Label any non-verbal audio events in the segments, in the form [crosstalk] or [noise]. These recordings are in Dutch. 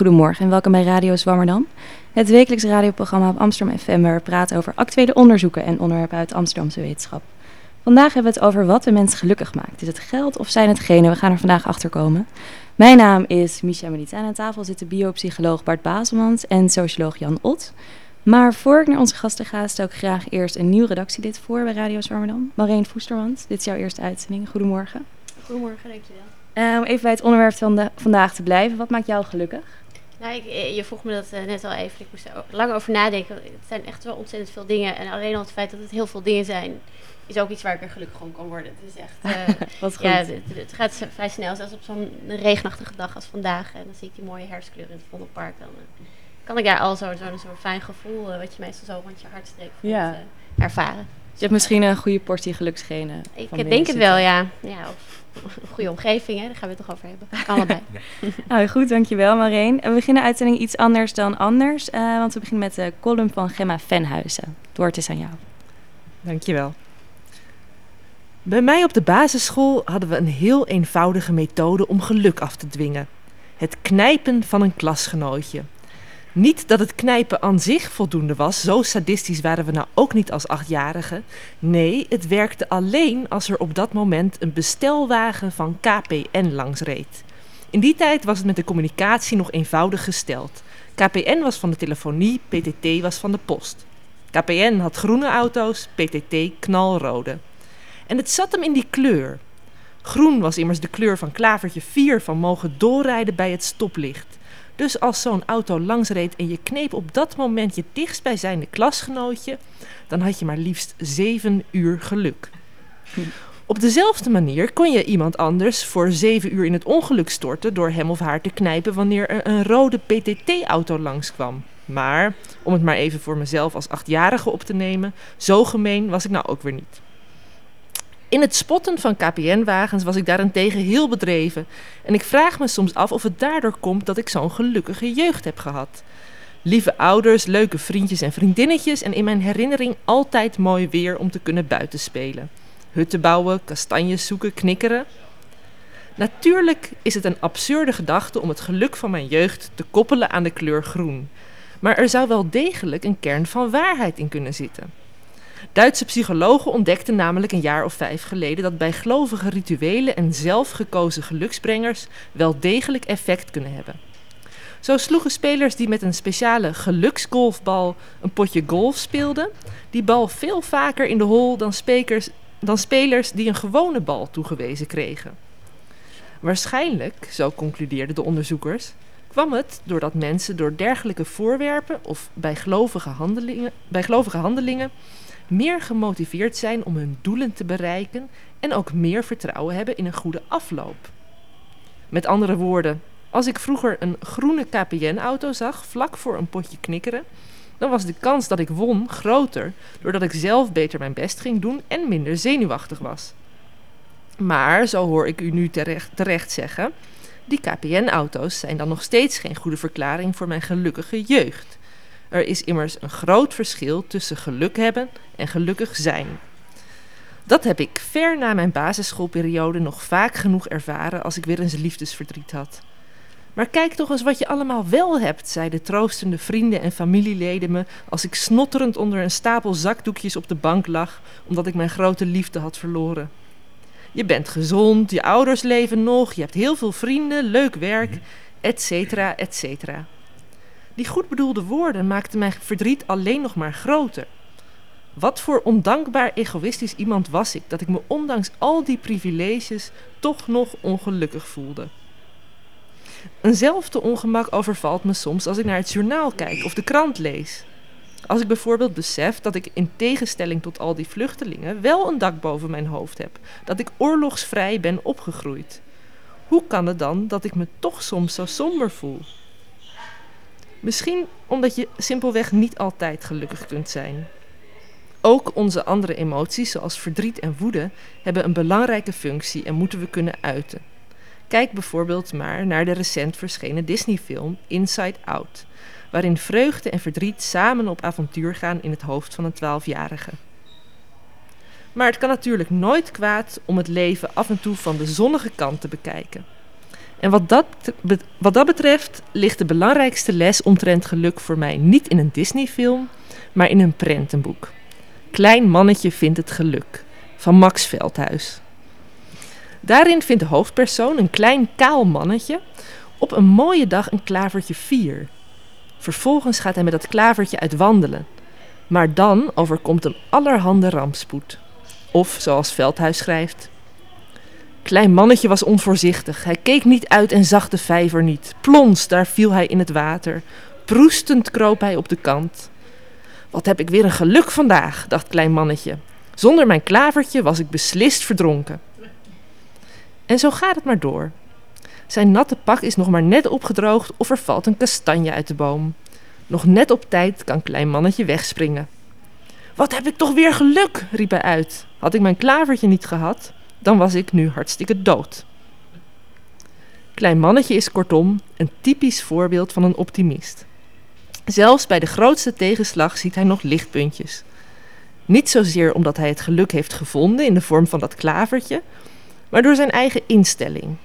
hele goede morgen en welkom bij Radio Zwammerdam. Het wekelijks radioprogramma op Amsterdam FM waar we praten over actuele onderzoeken en onderwerpen uit Amsterdamse wetenschap. Vandaag hebben we het over wat de mens gelukkig maakt. Is het geld of zijn het genen? We gaan er vandaag achter komen. Mijn naam is Micha Melita en aan tafel zitten biopsycholoog Bart Baselmans en socioloog Jan Ot. Maar voor ik naar onze gasten ga, stel ik graag eerst een nieuw redactielid voor bij Radio Zwammerdam. Marijn Voestermans, dit is jouw eerste uitzending. Goedemorgen. Goedemorgen, dankjewel. Om even bij het onderwerp van de, vandaag te blijven. Wat maakt jou gelukkig? Nou, ik, eh, je vroeg me dat uh, net al even. Ik moest er lang over nadenken. Het zijn echt wel ontzettend veel dingen. En alleen al het feit dat het heel veel dingen zijn, is ook iets waar ik er gelukkig van kan worden. Het is echt. Uh, [laughs] Wat goed. ja, het, het, gaat vrij snel. Zelfs op zo'n regenachtige dag als vandaag. En dan zie ik die mooie herfstkleuren in het Vondelpark. Dan kan ik daar al zo'n zo, zo fijn gevoel, wat je meestal zo rond je hart streekt, Ja. ervaren. Je hebt misschien een goede portie geluksgenen. Ik denk het wel, ja. ja of [laughs] goede omgeving, hè? daar gaan we het toch over hebben. Kan allebei. Nou, goed, dankjewel Marijn. En we beginnen de uitzending iets anders dan anders. eh, want we beginnen met de column van Gemma Venhuizen. Het woord is aan jou. Dankjewel. Bij mij op de basisschool hadden we een heel eenvoudige methode om geluk af te dwingen. Het knijpen van een klasgenootje. Niet dat het knijpen aan zich voldoende was, zo sadistisch waren we nou ook niet als achtjarigen. Nee, het werkte alleen als er op dat moment een bestelwagen van KPN langs reed. In die tijd was het met de communicatie nog eenvoudig gesteld. KPN was van de telefonie, PTT was van de post. KPN had groene auto's, PTT knalrode. En het zat hem in die kleur. Groen was immers de kleur van klavertje 4 van mogen doorrijden bij het stoplicht. Dus als zo'n auto langsreed en je kneep op dat moment je dichtstbijzijnde klasgenootje, dan had je maar liefst 7 uur geluk. Op dezelfde manier kon je iemand anders voor 7 uur in het ongeluk storten door hem of haar te knijpen wanneer er een rode PTT-auto langskwam. Maar, om het maar even voor mezelf als achtjarige op te nemen, zo gemeen was ik nou ook weer niet. In het spotten van KPN-wagens was ik daarentegen heel bedreven. En ik vraag me soms af of het daardoor komt dat ik zo'n gelukkige jeugd heb gehad. Lieve ouders, leuke vriendjes en vriendinnetjes en in mijn herinnering altijd mooi weer om te kunnen buitenspelen. Hutten bouwen, kastanjes zoeken, knikkeren. Natuurlijk is het een absurde gedachte om het geluk van mijn jeugd te koppelen aan de kleur groen. Maar er zou wel degelijk een kern van waarheid in kunnen zitten. Duitse psychologen ontdekten namelijk een jaar of vijf geleden dat bijgelovige rituelen en zelfgekozen geluksbrengers wel degelijk effect kunnen hebben. Zo sloegen spelers die met een speciale geluksgolfbal een potje golf speelden, die bal veel vaker in de hol dan, spekers, dan spelers die een gewone bal toegewezen kregen. Waarschijnlijk, zo concludeerden de onderzoekers, kwam het doordat mensen door dergelijke voorwerpen of bijgelovige handelingen, bijgelovige handelingen meer gemotiveerd zijn om hun doelen te bereiken en ook meer vertrouwen hebben in een goede afloop. Met andere woorden, als ik vroeger een groene KPN-auto zag vlak voor een potje knikkeren, dan was de kans dat ik won groter doordat ik zelf beter mijn best ging doen en minder zenuwachtig was. Maar, zo hoor ik u nu terecht, terecht zeggen, die KPN-auto's zijn dan nog steeds geen goede verklaring voor mijn gelukkige jeugd. Er is immers een groot verschil tussen geluk hebben en gelukkig zijn. Dat heb ik ver na mijn basisschoolperiode nog vaak genoeg ervaren als ik weer eens liefdesverdriet had. Maar kijk toch eens wat je allemaal wel hebt, zeiden troostende vrienden en familieleden me als ik snotterend onder een stapel zakdoekjes op de bank lag omdat ik mijn grote liefde had verloren. Je bent gezond, je ouders leven nog, je hebt heel veel vrienden, leuk werk, et cetera, et cetera. Die goed bedoelde woorden maakten mijn verdriet alleen nog maar groter. Wat voor ondankbaar egoïstisch iemand was ik dat ik me ondanks al die privileges toch nog ongelukkig voelde. Eenzelfde ongemak overvalt me soms als ik naar het journaal kijk of de krant lees. Als ik bijvoorbeeld besef dat ik in tegenstelling tot al die vluchtelingen wel een dak boven mijn hoofd heb, dat ik oorlogsvrij ben opgegroeid. Hoe kan het dan dat ik me toch soms zo somber voel? Misschien omdat je simpelweg niet altijd gelukkig kunt zijn. Ook onze andere emoties, zoals verdriet en woede, hebben een belangrijke functie en moeten we kunnen uiten. Kijk bijvoorbeeld maar naar de recent verschenen Disney-film Inside Out, waarin vreugde en verdriet samen op avontuur gaan in het hoofd van een twaalfjarige. Maar het kan natuurlijk nooit kwaad om het leven af en toe van de zonnige kant te bekijken. En wat dat, wat dat betreft ligt de belangrijkste les omtrent geluk voor mij niet in een Disney-film, maar in een prentenboek. Klein mannetje vindt het geluk van Max Veldhuis. Daarin vindt de hoofdpersoon, een klein kaal mannetje, op een mooie dag een klavertje vier. Vervolgens gaat hij met dat klavertje uit wandelen. Maar dan overkomt hem allerhande rampspoed. Of, zoals Veldhuis schrijft... Klein mannetje was onvoorzichtig. Hij keek niet uit en zag de vijver niet. Plons, daar viel hij in het water. Proestend kroop hij op de kant. Wat heb ik weer een geluk vandaag, dacht klein mannetje. Zonder mijn klavertje was ik beslist verdronken. En zo gaat het maar door. Zijn natte pak is nog maar net opgedroogd of er valt een kastanje uit de boom. Nog net op tijd kan klein mannetje wegspringen. Wat heb ik toch weer geluk, riep hij uit. Had ik mijn klavertje niet gehad, dan was ik nu hartstikke dood. Klein mannetje is kortom een typisch voorbeeld van een optimist. Zelfs bij de grootste tegenslag ziet hij nog lichtpuntjes. Niet zozeer omdat hij het geluk heeft gevonden in de vorm van dat klavertje, maar door zijn eigen instelling.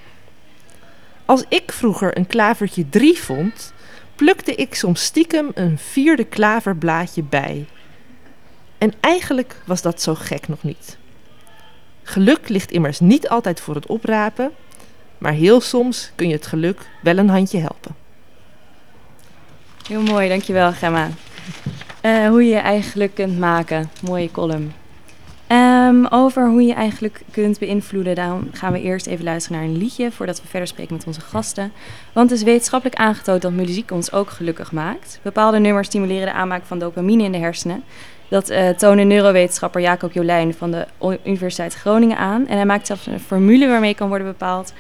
Als ik vroeger een klavertje drie vond, plukte ik soms stiekem een vierde klaverblaadje bij. En eigenlijk was dat zo gek nog niet. Geluk ligt immers niet altijd voor het oprapen, maar heel soms kun je het geluk wel een handje helpen. Heel mooi, dankjewel Gemma. Eh, hoe je je eigen geluk kunt maken. Mooie column. Ehm, over hoe je je eigen geluk kunt beïnvloeden, daarom gaan we eerst even luisteren naar een liedje voordat we verder spreken met onze gasten. Want het is wetenschappelijk aangetoond dat muziek ons ook gelukkig maakt. Bepaalde nummers stimuleren de aanmaak van dopamine in de hersenen. Dat eh, toonde neurowetenschapper Jacob Jolijn van de Universiteit Groningen aan. En hij maakt zelfs een formule waarmee kan worden bepaald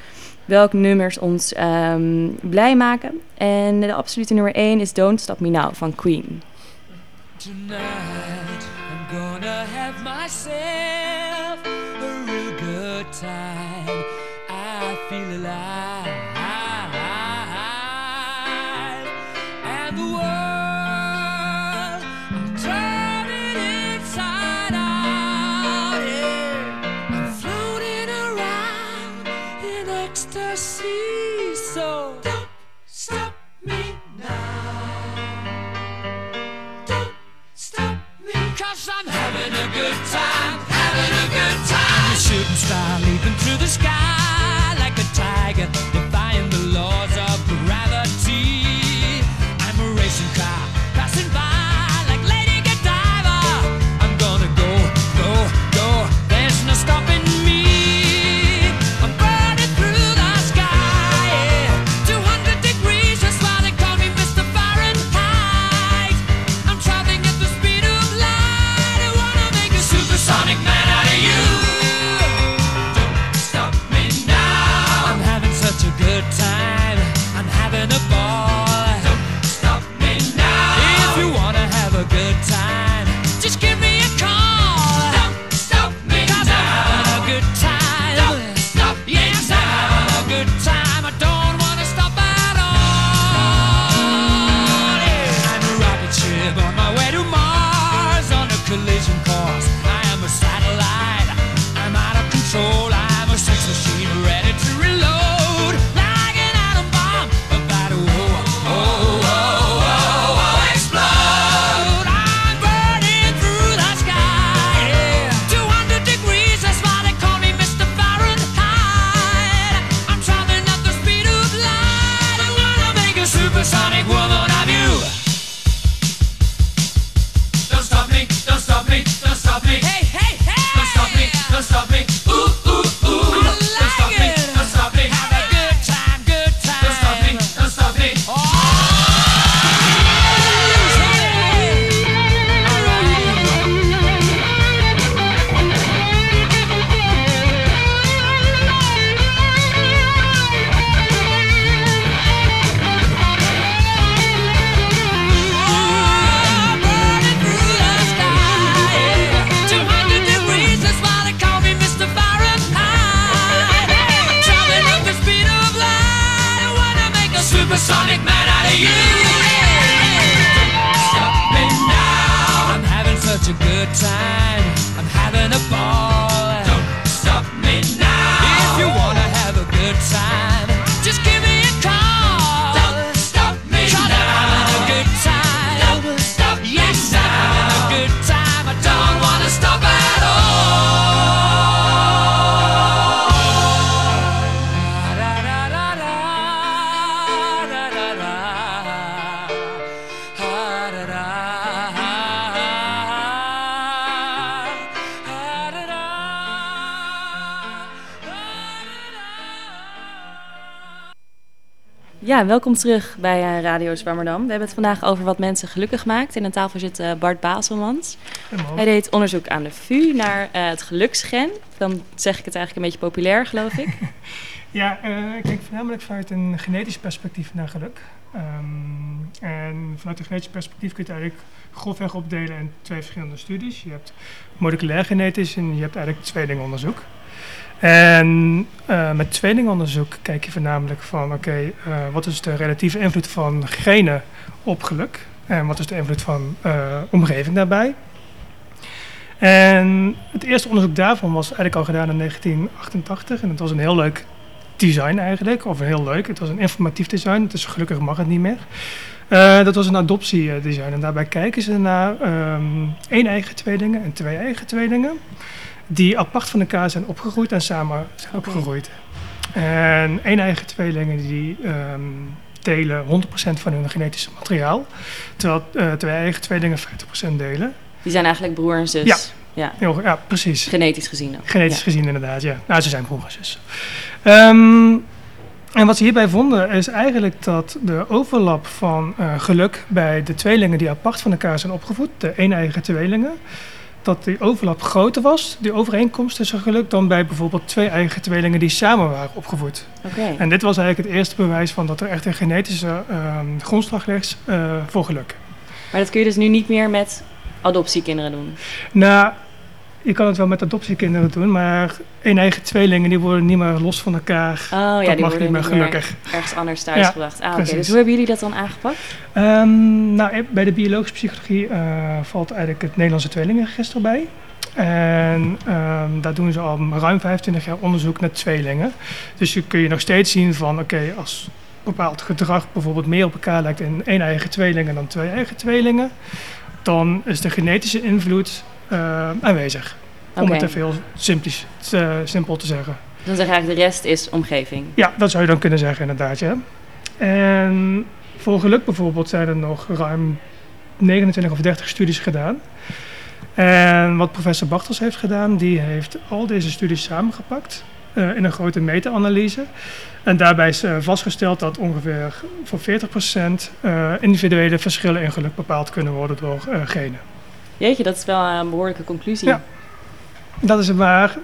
welke nummers ons ehm, blij maken. En de absolute nummer 1 is Don't Stop Me Now van Queen. I'm gonna have real good time. Ja, welkom terug bij eh, Radio Zwammerdam. We hebben het vandaag over wat mensen gelukkig maakt. En aan tafel zit eh, Bart Baselmans. Hij deed onderzoek aan de VU naar eh, het geluksgen. Dan zeg ik het eigenlijk een beetje populair, geloof ik. [laughs] [laughs] Ja, ik kijk voornamelijk vanuit een genetisch perspectief naar geluk. Ehm, en vanuit een genetisch perspectief kun je het eigenlijk grofweg opdelen in twee verschillende studies. Je hebt moleculair genetisch en je hebt eigenlijk tweelingonderzoek. En eh, met tweelingonderzoek kijk je voornamelijk van, oké, eh, wat is de relatieve invloed van genen op geluk? En wat is de invloed van eh, omgeving daarbij? En het eerste onderzoek daarvan was eigenlijk al gedaan in 1988. En het was een heel leuk design eigenlijk. Of heel leuk, het was een informatief design. Dus gelukkig mag het niet meer. Dat was een adoptiedesign. En daarbij kijken ze naar ehm één eigen tweelingen en twee eigen tweelingen. Die apart van elkaar zijn opgegroeid en samen zijn opgegroeid. En één eigen tweelingen die ehm, delen 100% van hun genetische materiaal. Terwijl eh, twee eigen tweelingen 50% delen. Die zijn eigenlijk broer en zus. Ja. ja. Heel, ja, precies. Genetisch gezien ook. Genetisch Ja. gezien inderdaad, ja. Nou, ze zijn broer en zus. Ehm, en wat ze hierbij vonden is eigenlijk dat de overlap van eh, geluk bij de tweelingen die apart van elkaar zijn opgevoed, de een-eigen tweelingen, dat die overlap groter was, die overeenkomst tussen geluk, dan bij bijvoorbeeld twee eigen tweelingen die samen waren opgevoed. Oké. En dit was eigenlijk het eerste bewijs van dat er echt een genetische ehm, grondslag ligt eh, voor geluk. Maar dat kun je dus nu niet meer met adoptiekinderen doen. Nou, je kan het wel met adoptiekinderen doen, maar een eigen tweelingen die worden niet meer los van elkaar. Oh ja, dat die mag worden niet meer gelukkig. ergens anders thuisgebracht. ah, oké. precies. Dus hoe hebben jullie dat dan aangepakt? Ehm, nou, bij de biologische psychologie eh, valt eigenlijk het Nederlandse tweelingenregister bij. En ehm, daar doen ze al ruim 25 jaar onderzoek naar tweelingen. Dus je kun je nog steeds zien van, oké, als bepaald gedrag bijvoorbeeld meer op elkaar lijkt in één eigen tweelingen dan twee eigen tweelingen, dan is de genetische invloed eh, aanwezig. Om het even heel simplisch, te- simpel te zeggen. Dan zeg je eigenlijk de rest is omgeving. Ja, dat zou je dan kunnen zeggen, inderdaad. Ja. En voor geluk bijvoorbeeld zijn er nog ruim 29 of 30 studies gedaan. En wat professor Bartels heeft gedaan, die heeft al deze studies samengepakt eh, in een grote meta-analyse. En daarbij is eh, vastgesteld dat ongeveer voor 40% eh, individuele verschillen in geluk bepaald kunnen worden door eh, genen. Jeetje, dat is wel een behoorlijke conclusie. Ja. Dat is maar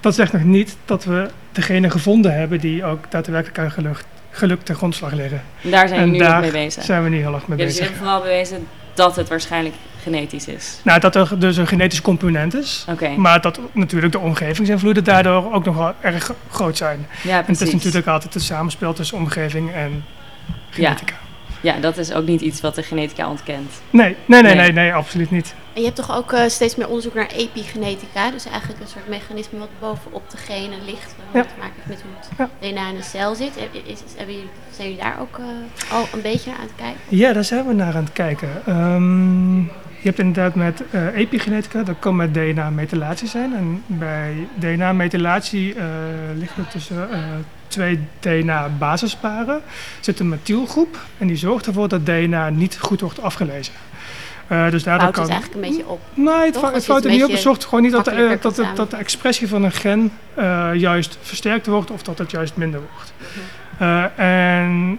dat zegt nog niet dat we degene gevonden hebben die ook daadwerkelijk aan geluk, ten grondslag liggen. En daar zijn jullie nu ook mee bezig. zijn we niet heel erg mee Ja, dus bezig. jullie hebben vooral bewezen dat het waarschijnlijk genetisch is. Nou, dat er dus een genetisch component is. Maar dat natuurlijk de omgevingsinvloeden daardoor ook nog wel erg groot zijn. ja En het is precies. natuurlijk altijd het samenspel tussen omgeving en genetica. Ja, dat is ook niet iets wat de genetica ontkent. Nee, nee, nee, Nee. nee, nee, absoluut niet. En je hebt toch ook eh, steeds meer onderzoek naar epigenetica. Dus eigenlijk een soort mechanisme wat bovenop de genen ligt. Wat Ja. te maken heeft met hoe het Ja. DNA in de cel zit. Hebben jullie, zijn jullie daar ook eh, al een beetje aan het kijken? Ja, daar zijn we naar aan het kijken. Ehm, je hebt inderdaad met eh, epigenetica, dat kan met DNA-methylatie zijn. En bij DNA-methylatie eh ligt er tussen eh, twee DNA-basisparen zit een methylgroep. En die zorgt ervoor dat DNA niet goed wordt afgelezen. Eh, dus daardoor kan... het eigenlijk een beetje op. Nee, het, het het er niet op. Het zorgt gewoon niet dat, de, eh, dat, de, dat de expressie van een gen eh, juist versterkt wordt of dat het juist minder wordt. Eh, en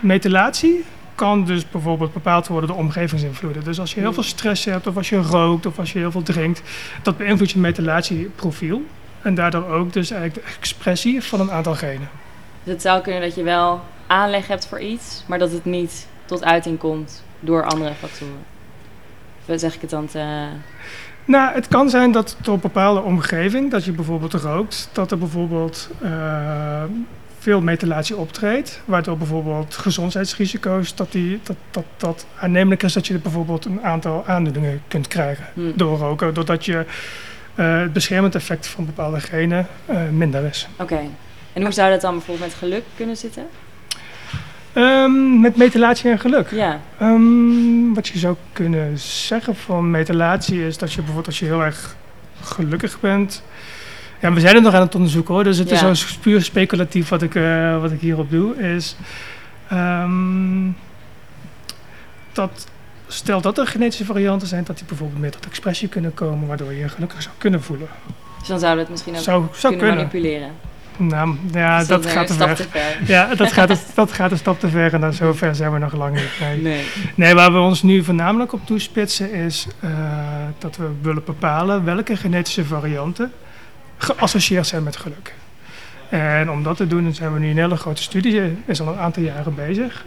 methylatie kan dus bijvoorbeeld bepaald worden door omgevingsinvloeden. Dus als je heel veel stress hebt of als je rookt of als je heel veel drinkt, dat beïnvloedt je methylatieprofiel. En daardoor ook dus eigenlijk de expressie van een aantal genen. Dus het zou kunnen dat je wel aanleg hebt voor iets, maar dat het niet tot uiting komt door andere factoren. Of zeg ik het dan te... Nou, het kan zijn dat door bepaalde omgeving, dat je bijvoorbeeld rookt, dat er bijvoorbeeld eh, veel methylatie optreedt, waardoor bijvoorbeeld gezondheidsrisico's, dat, die, dat, dat, dat aannemelijk is dat je bijvoorbeeld een aantal aandoeningen kunt krijgen Hm. door roken, doordat je eh, het beschermend effect van bepaalde genen eh, minder is. Oké. En hoe zou dat dan bijvoorbeeld met geluk kunnen zitten? Ehm, met methylatie en geluk. Ja. Ehm, wat je zou kunnen zeggen van methylatie is dat je bijvoorbeeld als je heel erg gelukkig bent. Ja, we zijn het nog aan het onderzoeken hoor, dus het is zo puur speculatief wat ik, eh, wat ik hierop doe. Is ehm, dat stel dat er genetische varianten zijn, dat die bijvoorbeeld meer tot expressie kunnen komen, waardoor je je gelukkig zou kunnen voelen. Dus dan zouden we het misschien ook Zou, zou kunnen kunnen. manipuleren. Nou, ja, Is dat, een gaat te stap ver. te ver. [laughs] Ja, dat gaat, een- [laughs] dat gaat een stap te ver en dan zover zijn we nog lang niet. Nee. Nee. Nee, waar we ons nu voornamelijk op toespitsen is eh, dat we willen bepalen welke genetische varianten geassocieerd zijn met geluk. En om dat te doen zijn we nu een hele grote studie, eh, is al een aantal jaren bezig.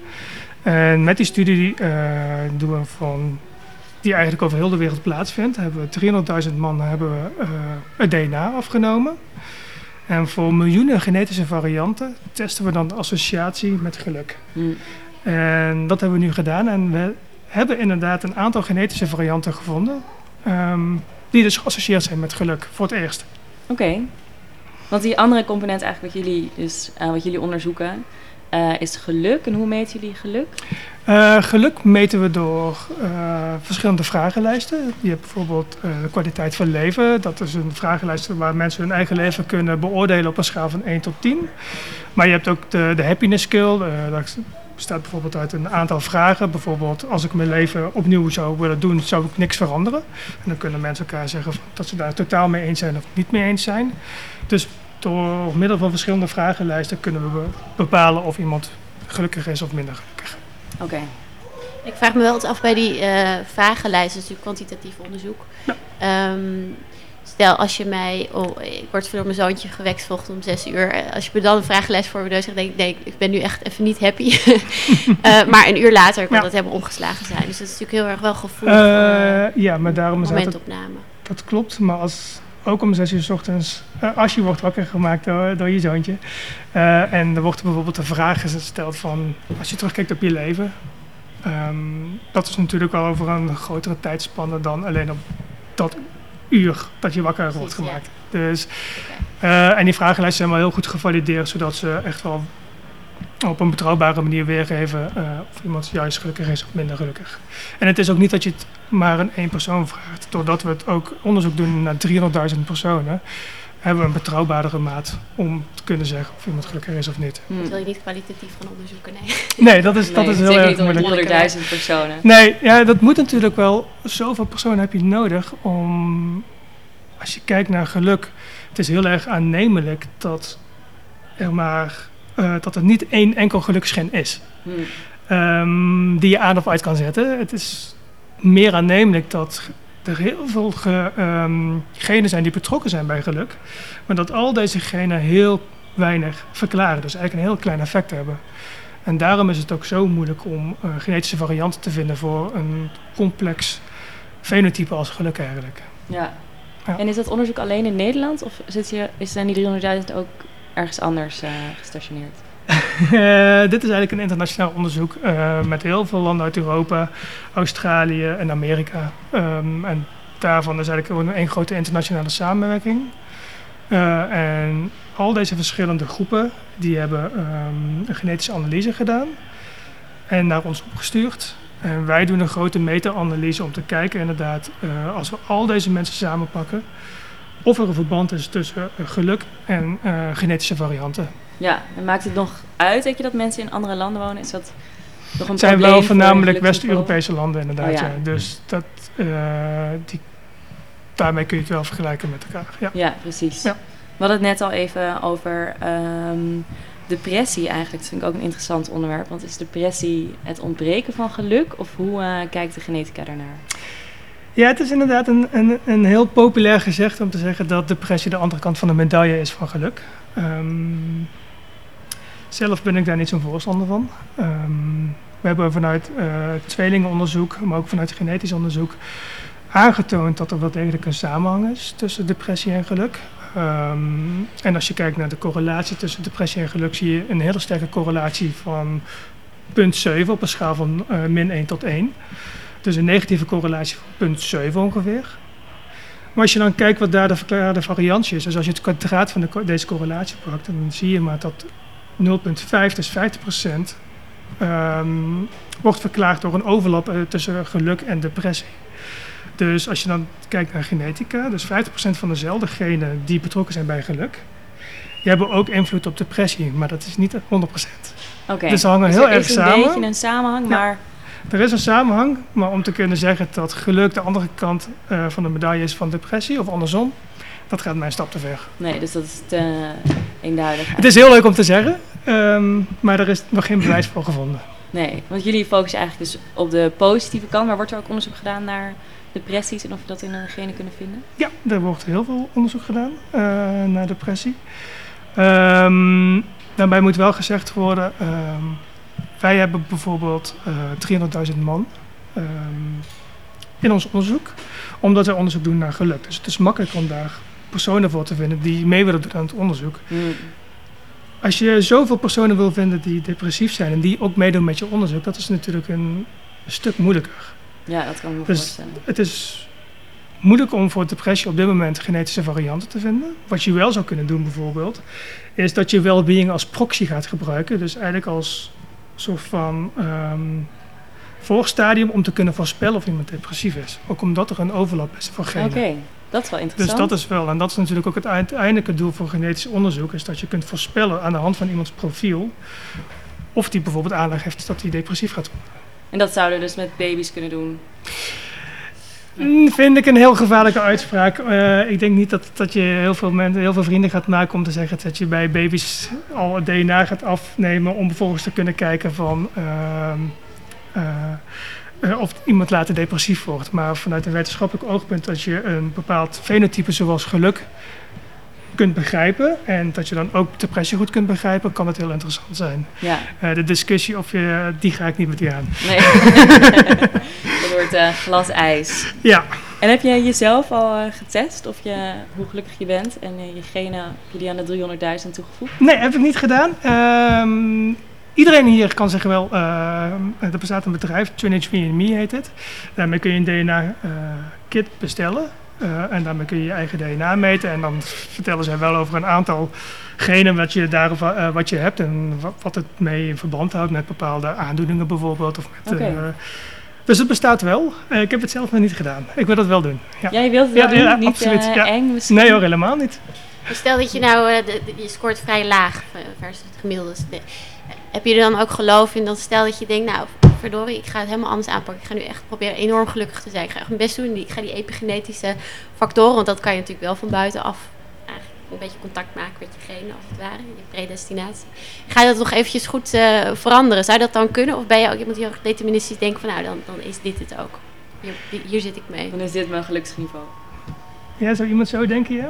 En met die studie eh, doen we van, die eigenlijk over heel de wereld plaatsvindt, hebben we 300.000 man hebben we, eh, het DNA afgenomen. En voor miljoenen genetische varianten testen we dan de associatie met geluk. Hm. En dat hebben we nu gedaan. En we hebben inderdaad een aantal genetische varianten gevonden. ehm, die dus geassocieerd zijn met geluk voor het eerst. Oké. Want die andere component eigenlijk wat jullie, dus, eh, wat jullie onderzoeken, eh, is geluk. En hoe meten jullie geluk? Eh, geluk meten we door eh, verschillende vragenlijsten. Je hebt bijvoorbeeld de kwaliteit van leven. Dat is een vragenlijst waar mensen hun eigen leven kunnen beoordelen op een schaal van 1 tot 10. Maar je hebt ook de, de happiness eh, dat bestaat bijvoorbeeld uit een aantal vragen. Bijvoorbeeld, als ik mijn leven opnieuw zou willen doen, zou ik niks veranderen. En dan kunnen mensen elkaar zeggen dat ze daar totaal mee eens zijn of niet mee eens zijn. Dus door middel van verschillende vragenlijsten kunnen we be- bepalen of iemand gelukkig is of minder gelukkig. Oké. Ik vraag me wel eens af bij die eh vragenlijst, dat is natuurlijk kwantitatief onderzoek. Ehm, stel, als je mij, oh, ik word voor mijn zoontje gewekt vanochtend om zes uur. eh, Als je me dan een vragenlijst voor me neus zegt, denk ik, nee, ik ben nu echt even niet happy. [laughs] Eh, maar een uur later kan Ja. dat helemaal omgeslagen zijn. Dus dat is natuurlijk heel erg wel gevoelig voor ja, maar daarom dat, momentopname. dat klopt. Maar als, ook om zes uur 's ochtends, eh, als je wordt wakker gemaakt door, door je zoontje. eh, en er wordt bijvoorbeeld een vraag gesteld van, als je terugkijkt op je leven. ehm, dat is natuurlijk wel over een grotere tijdspanne dan alleen op dat uur dat je wakker wordt gemaakt. Dus, eh, en die vragenlijsten zijn wel heel goed gevalideerd, zodat ze echt wel op een betrouwbare manier weergeven eh, of iemand juist gelukkig is of minder gelukkig. En het is ook niet dat je het maar aan één persoon vraagt. Doordat we het ook onderzoek doen naar 300.000 personen, hebben we een betrouwbaardere maat om te kunnen zeggen of iemand gelukkig is of niet. Hm. Dat wil je niet kwalitatief gaan onderzoeken, nee. Nee, dat is, dat Nee, is heel erg moeilijk. 100.000 personen. Nee, ja, dat moet natuurlijk wel. Zoveel personen heb je nodig om. Als je kijkt naar geluk, het is heel erg aannemelijk dat er maar. Eh, dat er niet één enkel geluksgen is. Hm. ehm, die je aan of uit kan zetten. Het is meer aannemelijk dat er heel veel ge, ehm, genen zijn die betrokken zijn bij geluk, maar dat al deze genen heel weinig verklaren, dus eigenlijk een heel klein effect hebben. En daarom is het ook zo moeilijk om eh, genetische varianten te vinden voor een complex fenotype als geluk eigenlijk. Ja. Ja. En is dat onderzoek alleen in Nederland of zit je, is zijn die 300.000 ook ergens anders eh, gestationeerd? [laughs] Eh, dit is eigenlijk een internationaal onderzoek eh, met heel veel landen uit Europa, Australië en Amerika. Ehm, en daarvan is eigenlijk een grote internationale samenwerking. En al deze verschillende groepen die hebben ehm, een genetische analyse gedaan en naar ons opgestuurd. En wij doen een grote meta-analyse om te kijken inderdaad, als we al deze mensen samenpakken, of er een verband is tussen eh, geluk en eh, genetische varianten. Ja, en maakt het nog uit, denk je, dat mensen in andere landen wonen? Is dat nog een Het zijn wel voor voornamelijk? West-Europese landen inderdaad. Oh ja. ja. Dus dat, eh, die, daarmee kun je het wel vergelijken met elkaar. Ja. Ja, precies. We hadden het net al even over ehm, depressie eigenlijk. Dat vind ik ook een interessant onderwerp. Want is depressie het ontbreken van geluk? Of hoe kijkt de genetica daarnaar? Ja, het is inderdaad een, een, een heel populair gezegd om te zeggen dat depressie de andere kant van de medaille is van geluk. Ehm, zelf ben ik daar niet zo'n voorstander van. Ehm, we hebben vanuit eh, tweelingenonderzoek, maar ook vanuit genetisch onderzoek, aangetoond dat er wel degelijk een samenhang is tussen depressie en geluk. Ehm, en als je kijkt naar de correlatie tussen depressie en geluk, zie je een hele sterke correlatie van punt 7 op een schaal van eh, min 1 tot 1. Dus een negatieve correlatie van punt 7 ongeveer. Maar als je dan kijkt wat daar de verklaarde variantie is, dus als je het kwadraat van de, deze correlatie pakt, dan zie je maar dat 0,5, dus 50%, ehm, wordt verklaard door een overlap eh, tussen geluk en depressie. Dus als je dan kijkt naar genetica, dus 50% van dezelfde genen die betrokken zijn bij geluk, die hebben ook invloed op depressie, maar dat is niet 100%. Oké. Dus ze hangen Dus heel er erg is een samen. beetje een samenhang, Ja. maar Er is een samenhang, maar om te kunnen zeggen dat geluk de andere kant eh, van de medaille is van depressie of andersom, dat gaat mij een stap te ver. nee, dus dat is te, eenduidig. Het is heel leuk om te zeggen, ehm, maar er is nog geen bewijs voor gevonden. Nee, want jullie focussen eigenlijk dus op de positieve kant, maar wordt er ook onderzoek gedaan naar depressies en of we dat in een genen kunnen vinden? Ja, er wordt heel veel onderzoek gedaan eh, naar depressie. Ehm, daarbij moet wel gezegd worden, ehm, wij hebben bijvoorbeeld eh 300.000 man ehm, in ons onderzoek, omdat wij onderzoek doen naar geluk. Dus het is makkelijk om daar personen voor te vinden die mee willen doen aan het onderzoek. Hmm. Als je zoveel personen wil vinden die depressief zijn en die ook meedoen met je onderzoek, dat is natuurlijk een stuk moeilijker. Ja, dat kan ik me Dus- voorstellen. Het is moeilijk om voor depressie op dit moment genetische varianten te vinden. Wat je wel zou kunnen doen bijvoorbeeld, is dat je well-being als proxy gaat gebruiken. Dus eigenlijk als soort van ehm voorstadium om te kunnen voorspellen of iemand depressief is. Ook omdat er een overlap is van Oké, genen. dat is wel Dus interessant. dat is wel, en dat is natuurlijk ook het uiteindelijke doel van genetisch onderzoek, is dat je kunt voorspellen aan de hand van iemands profiel of die bijvoorbeeld aanleg heeft dat hij depressief gaat worden. En dat zouden we dus met baby's kunnen doen. Mm, Vind ik een heel gevaarlijke uitspraak. Eh, ik denk niet dat, dat je heel veel, mensen, heel veel vrienden gaat maken om te zeggen dat je bij baby's al het DNA gaat afnemen om vervolgens te kunnen kijken van ehm, eh, eh, of iemand later depressief wordt. Maar vanuit een wetenschappelijk oogpunt dat je een bepaald fenotype zoals geluk kunt begrijpen en dat je dan ook depressie goed kunt begrijpen, kan het heel interessant zijn. Ja, Eh, de discussie of je, die ga ik niet met je aan. nee. [laughs] dat wordt eh glas ijs. Ja. En heb je jezelf al eh, getest of je, hoe gelukkig je bent en eh, je genen, heb je die aan de 300.000 toegevoegd? Nee, heb ik niet gedaan. Ehm, iedereen hier kan zich wel. er bestaat een bedrijf, 23andMe heet het. Daarmee kun je een DNA-kit bestellen. Eh, en daarmee kun je je eigen DNA meten. En dan vertellen zij wel over een aantal genen wat je, daar, eh, wat je hebt. En wat, wat het mee in verband houdt met bepaalde aandoeningen bijvoorbeeld. Of met, eh, dus het bestaat wel. Eh, ik heb het zelf nog niet gedaan. Ik wil dat wel doen. Ja. Jij wilt het Ja, ja, niet absoluut, ja. eng misschien? Nee hoor, helemaal niet. Dus Stel dat je nou, eh, de- de- je scoort vrij laag versus het gemiddelde. Heb je er dan ook geloof in dat stel dat je denkt, nou verdorie, ik ga het helemaal anders aanpakken. Ik ga nu echt proberen enorm gelukkig te zijn. Ik ga echt mijn best doen. Ik ga die epigenetische factoren, want dat kan je natuurlijk wel van buitenaf eigenlijk een beetje contact maken met je genen als het ware, je predestinatie. Ga je dat nog eventjes goed eh, veranderen? Zou dat dan kunnen? Of ben je ook iemand die heel deterministisch denkt van nou, dan, dan is dit het ook. Hier, hier zit ik mee. Dan is dit mijn geluksniveau. Ja, zou iemand zo denken, ja?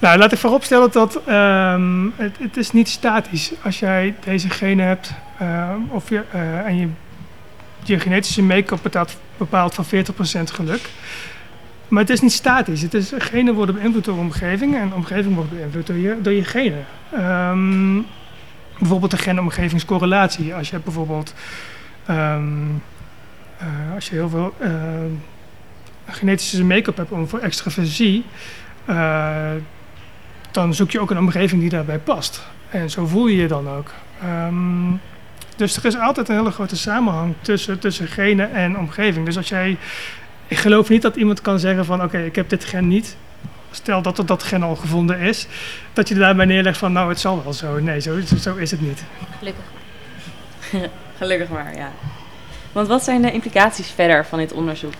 Nou, laat ik vooropstellen dat ehm, het, het is niet statisch. Als jij deze genen hebt ehm, of je, eh, en je, je genetische make-up bepaalt, bepaalt van 40% geluk. Maar het is niet statisch. Het is, genen worden beïnvloed door de omgeving en de omgeving wordt beïnvloed door je, door je genen. Ehm, bijvoorbeeld de gen-omgevingscorrelatie. Als je bijvoorbeeld eh, als je heel veel genetische make-up hebt om voor extraversie, eh, dan zoek je ook een omgeving die daarbij past. En zo voel je je dan ook. Ehm, dus er is altijd een hele grote samenhang tussen, tussen genen en omgeving. Dus als jij, ik geloof niet dat iemand kan zeggen van oké, ik heb dit gen niet. Stel dat er dat gen al gevonden is, dat je daarbij neerlegt van nou het zal wel zo. Nee, zo, zo is het niet. Gelukkig. [laughs] Gelukkig maar, ja. Want wat zijn de implicaties verder van dit onderzoek,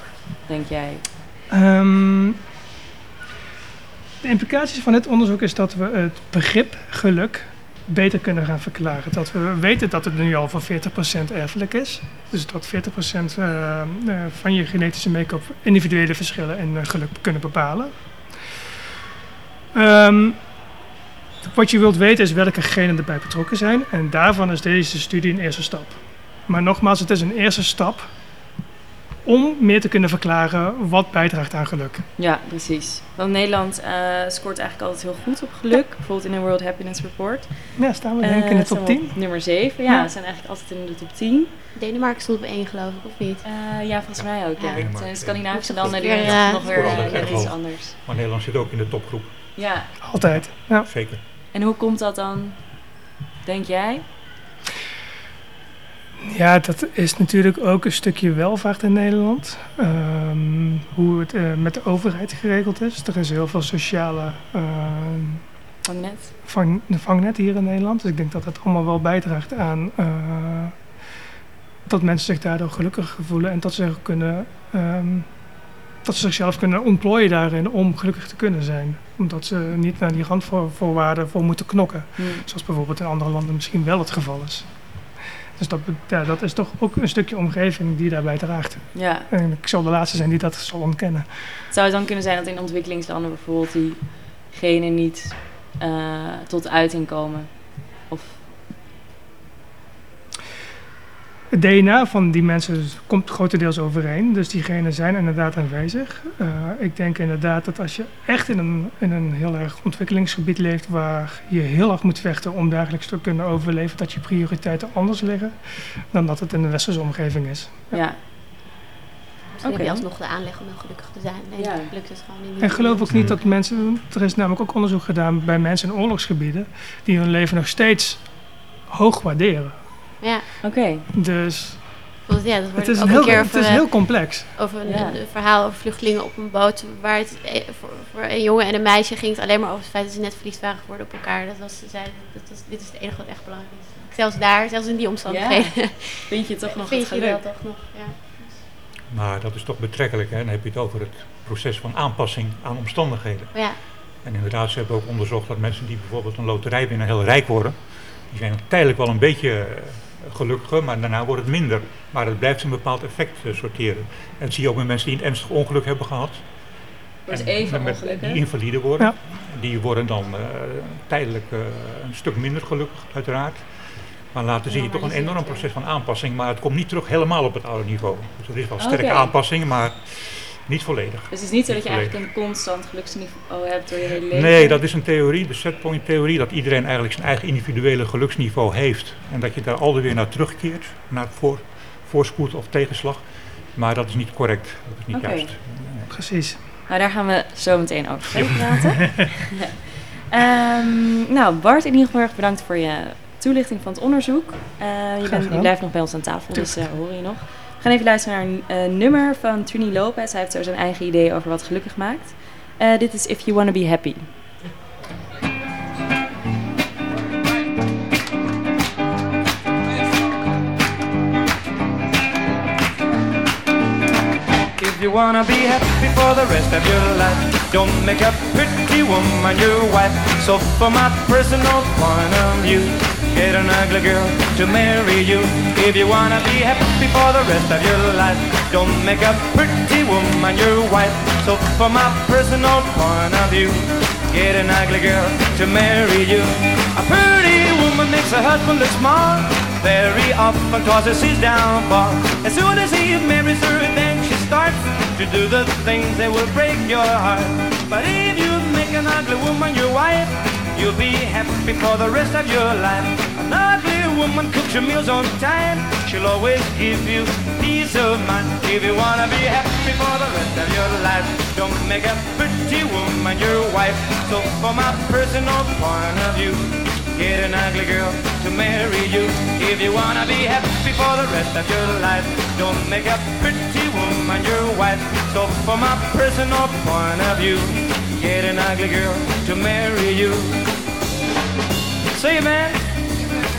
denk jij? Ehm, de implicaties van dit onderzoek is dat we het begrip geluk beter kunnen gaan verklaren. Dat we weten dat het nu al voor 40% erfelijk is. Dus dat 40% eh, eh, van je genetische make-up individuele verschillen in eh, geluk kunnen bepalen. Ehm, wat je wilt weten is welke genen erbij betrokken zijn. En daarvan is deze studie een eerste stap. Maar nogmaals, het is een eerste stap om meer te kunnen verklaren wat bijdraagt aan geluk. Ja, precies. Want Nederland eh, scoort eigenlijk altijd heel goed op geluk. Bijvoorbeeld in de World Happiness Report. Ja, staan we denk ik in de Eh, top zijn we 10. op Nummer 7, ja. Ja. We zijn eigenlijk altijd in de top 10. Denemarken stond op één geloof ik, of niet? Eh, ja, volgens mij ook, ja. Ja. Scandinavische Nog landen die eh, nog weer eh, iets anders. Maar Nederland zit ook in de topgroep, Ja, Altijd. Ja. zeker. en hoe komt dat dan, denk jij? Ja, dat is natuurlijk ook een stukje welvaart in Nederland. Ehm, hoe het eh, met de overheid geregeld is. Er is heel veel sociale ehm, Van net? vang, vangnet hier in Nederland. Dus ik denk dat dat allemaal wel bijdraagt aan eh, dat mensen zich daardoor gelukkiger voelen en dat ze kunnen ehm, dat ze zichzelf kunnen ontplooien daarin om gelukkig te kunnen zijn. Omdat ze niet naar die randvoorwaarden voor moeten knokken. Hm. Zoals bijvoorbeeld in andere landen misschien wel het geval is. Dus dat, ja, dat is toch ook een stukje omgeving die daarbij draagt. Ja. En ik zal de laatste zijn die dat zal ontkennen. Zou het dan kunnen zijn dat in ontwikkelingslanden bijvoorbeeld diegenen niet eh, tot uiting komen? Het DNA van die mensen komt grotendeels overeen. Dus diegenen zijn inderdaad aanwezig. Eh, ik denk inderdaad dat als je echt in een, in een heel erg ontwikkelingsgebied leeft... waar je heel erg moet vechten om dagelijks te kunnen overleven... dat je prioriteiten anders liggen dan dat het in de westerse omgeving is. ja. Misschien Oké. heb je alsnog de aanleg om heel gelukkig te zijn. Nee, Ja. lukt het gewoon niet. En geloof ook niet dat mensen... Er is namelijk ook onderzoek gedaan bij mensen in oorlogsgebieden... die hun leven nog steeds hoog waarderen. Ja, Oké. Dus want ja, dat het wordt is, ook een een heel, keer het is eh, heel complex. over een, Ja. een verhaal over vluchtelingen op een boot. Waar het eh, voor, voor een jongen en een meisje ging het alleen maar over het feit dat ze net verliefd waren geworden op elkaar. Dat was, ze zeiden, dat was, dit is het enige wat echt belangrijk is. Zelfs daar, zelfs in die omstandigheden, Vind je toch [laughs] nog vind het je wel toch nog. Ja. Maar dat is toch betrekkelijk, hè? dan heb je het over het proces van aanpassing aan omstandigheden. Ja, En inderdaad, ze hebben ook onderzocht dat mensen die bijvoorbeeld een loterij winnen heel rijk worden, die zijn tijdelijk wel een beetje eh, gelukkiger, maar daarna wordt het minder. Maar het blijft een bepaald effect eh, sorteren. En dat zie je ook met mensen die een ernstig ongeluk hebben gehad. Wordt En even met- ongeluk, Die invalide worden. Ja. Die worden dan eh, tijdelijk eh, een stuk minder gelukkig, uiteraard. Maar later zie je toch een enorm proces van aanpassing, maar het komt niet terug helemaal op het oude niveau. Dus er is wel sterke Oké. aanpassing, maar niet volledig. Dus het is niet zo dat je eigenlijk een constant geluksniveau hebt door je hele leven? Nee, dat is een theorie, de setpoint theorie, dat iedereen eigenlijk zijn eigen individuele geluksniveau heeft. En dat je daar altijd weer naar terugkeert, naar voor, voorspoed of tegenslag. Maar dat is niet correct, dat is niet Oké. juist. Precies. Nou, daar gaan we zo meteen over verder praten. [laughs] Ehm, nou, Bart, in ieder geval erg bedankt voor je toelichting van het onderzoek. Eh, je, bent, je blijft nog bij ons aan tafel, dus eh hoor je nog. We gaan even luisteren naar een eh, nummer van Trini Lopez. Hij heeft zo zijn eigen idee over wat gelukkig maakt. Eh, dit is If You Wanna Be Happy. If you wanna be happy for the rest of your life, don't make a pretty woman your wife. So for my personal point of view, get an ugly girl to marry you. If you wanna be happy for the rest of your life, don't make a pretty woman your wife. So from my personal point of view, get an ugly girl to marry you. A pretty woman makes her husband look smart. Very often causes his downfall. As soon as he marries her, then she starts to do the things that will break your heart. But if you make an ugly woman your wife, you'll be happy for the rest of your life. Ugly woman cooks your meals on time. She'll always give you peace of mind. If you wanna be happy for the rest of your life, don't make a pretty woman your wife. So for my personal point of view, Get an ugly girl to marry you if you wanna be happy for the rest of your life. Don't make a pretty woman your wife. So, for my personal point of view, get an ugly girl to marry you. Say, man,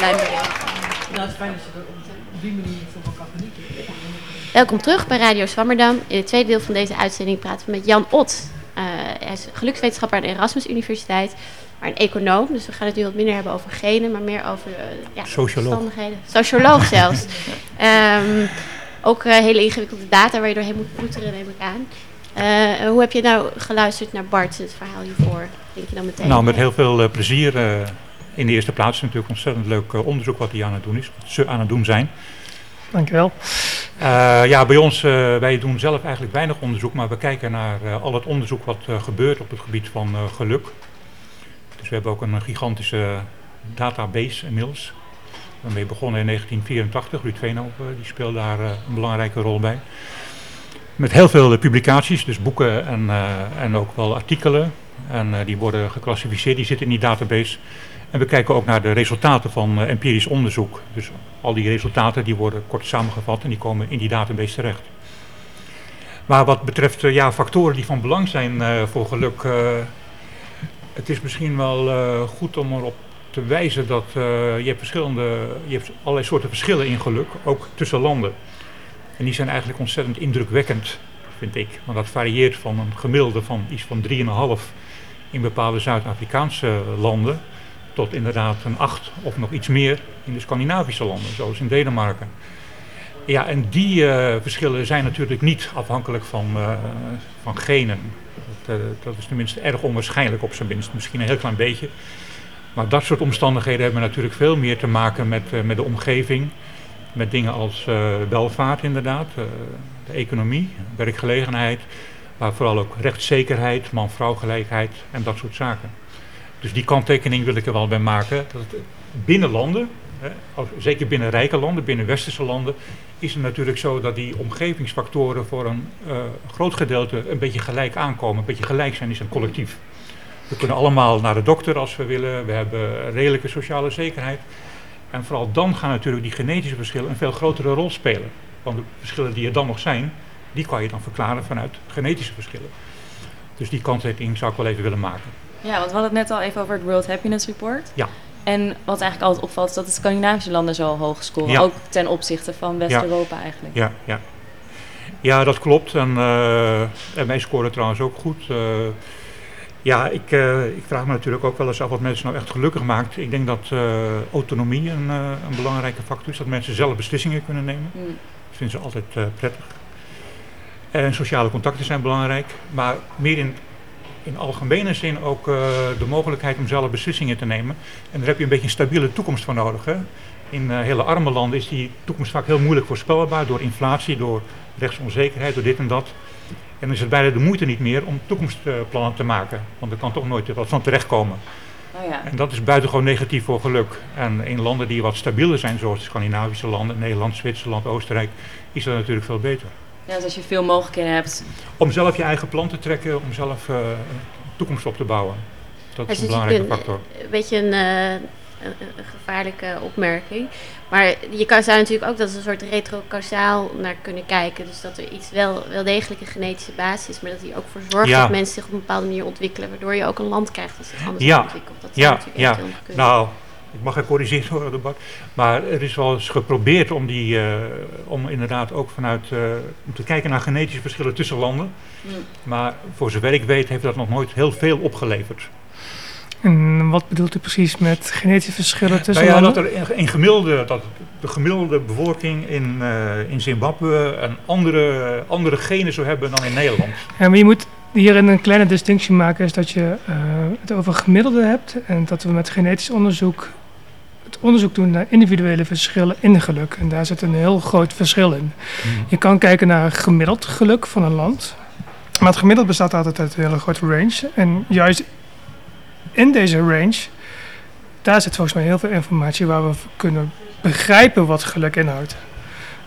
Nou, het is fijn dat je er op die manier van kan genieten. Welkom terug bij Radio Zwammerdam. In het tweede deel van deze uitzending praten we met Jan Ot. Eh, hij is gelukswetenschapper aan de Erasmus Universiteit, maar een econoom. Dus we gaan het nu wat minder hebben over genen, maar meer over eh ja, Socioloog. omstandigheden. Socioloog zelfs. [laughs] Ehm, ook eh, hele ingewikkelde data waar je doorheen moet ploeteren, neem ik aan. Eh, hoe heb je nou geluisterd naar Bart, het verhaal hiervoor? Denk je dan meteen? Nou, met heel veel eh, plezier. In de eerste plaats natuurlijk ontzettend leuk eh, onderzoek wat hij aan het doen is, wat ze aan het doen zijn. Dankjewel. Eh, ja, bij ons, eh, wij doen zelf eigenlijk weinig onderzoek, maar we kijken naar al het onderzoek wat gebeurt op het gebied van geluk. Dus we hebben ook een gigantische database inmiddels. Daarmee begonnen in 1984, Ruud Veenhoven, die speelde daar een belangrijke rol bij. Met heel veel publicaties, dus boeken en, en ook wel artikelen. En die worden geclassificeerd, die zitten in die database. En we kijken ook naar de resultaten van eh, empirisch onderzoek. Dus al die resultaten die worden kort samengevat en die komen in die database terecht. Maar wat betreft eh, ja, factoren die van belang zijn eh, voor geluk, het is misschien wel goed om erop te wijzen dat je hebt verschillende, je hebt allerlei soorten verschillen in geluk, ook tussen landen. En die zijn eigenlijk ontzettend indrukwekkend, vind ik. Want dat varieert van een gemiddelde van iets van 3,5 in bepaalde Zuid-Afrikaanse landen tot inderdaad een 8 of nog iets meer in de Scandinavische landen, zoals in Denemarken. Ja, en die eh, verschillen zijn natuurlijk niet afhankelijk van, eh, van genen. Dat, eh, dat is tenminste erg onwaarschijnlijk op zijn minst, misschien een heel klein beetje. Maar dat soort omstandigheden hebben natuurlijk veel meer te maken met, met de omgeving. Met dingen als welvaart inderdaad, de economie, werkgelegenheid. Maar vooral ook rechtszekerheid, man-vrouw gelijkheid en dat soort zaken. Dus die kanttekening wil ik er wel bij maken. Dat binnen landen, zeker binnen rijke landen, binnen westerse landen, is het natuurlijk zo dat die omgevingsfactoren voor een eh, groot gedeelte een beetje gelijk aankomen. Een beetje gelijk zijn is een collectief. We kunnen allemaal naar de dokter als we willen. We hebben redelijke sociale zekerheid. En vooral dan gaan natuurlijk die genetische verschillen een veel grotere rol spelen. Want de verschillen die er dan nog zijn, die kan je dan verklaren vanuit genetische verschillen. Dus die kanttekening zou ik wel even willen maken. Ja, want we hadden het net al even over het World Happiness Report. Ja. En wat eigenlijk altijd opvalt is dat de Scandinavische landen zo hoog scoren. Ja. Ook ten opzichte van West-Europa eigenlijk. Ja, ja. ja dat klopt. En, eh, en wij scoren trouwens ook goed. Eh, ja, ik, eh, ik vraag me natuurlijk ook wel eens af wat mensen nou echt gelukkig maakt. Ik denk dat autonomie een, een belangrijke factor is. Dat mensen zelf beslissingen kunnen nemen. Mm. Dat vinden ze altijd prettig. En sociale contacten zijn belangrijk. Maar meer in, in algemene zin ook eh, de mogelijkheid om zelf beslissingen te nemen. En daar heb je een beetje een stabiele toekomst voor nodig. Hè? In eh, hele arme landen is die toekomst vaak heel moeilijk voorspelbaar door inflatie, door rechtsonzekerheid, door dit en dat. En dan is het bijna de moeite niet meer om toekomstplannen te maken. Want er kan toch nooit wat van terechtkomen. Oh ja. En dat is buitengewoon negatief voor geluk. En in landen die wat stabieler zijn, zoals de Scandinavische landen, Nederland, Zwitserland, Oostenrijk, is dat natuurlijk veel beter. Ja, dus als je veel mogelijkheden hebt. Om zelf je eigen plan te trekken, om zelf eh, een toekomst op te bouwen. Dat is Het een is belangrijke factor. een, een beetje een, eh, een, gevaarlijke opmerking. Maar je kan, zou natuurlijk ook dat is een soort retrocausaal naar kunnen kijken. Dus dat er iets wel, wel degelijk een genetische basis is, maar dat die ook voor zorgt Ja. dat mensen zich op een bepaalde manier ontwikkelen, waardoor je ook een land krijgt dat zich anders Ja. ontwikkelt. Dat Ja, natuurlijk ja. Nou, ik mag er corrigeren hoor, debat. Maar er is wel eens geprobeerd om, die, eh, om inderdaad ook vanuit, eh, om te kijken naar genetische verschillen tussen landen. Mm. Maar voor zover ik weet heeft dat nog nooit heel veel opgeleverd. En wat bedoelt u precies met genetische verschillen tussen Nou ja, dat landen? er een gemiddelde, dat de gemiddelde bevolking in, eh, in Zimbabwe een andere, andere genen zou hebben dan in Nederland. Ja, maar je moet hierin een kleine distinctie maken, is dat je eh, het over gemiddelde hebt en dat we met genetisch onderzoek het onderzoek doen naar individuele verschillen in geluk. En daar zit een heel groot verschil in. Je kan kijken naar gemiddeld geluk van een land. Maar het gemiddeld bestaat altijd uit een hele grote range. En juist in deze range, daar zit volgens mij heel veel informatie waar we kunnen begrijpen wat geluk inhoudt.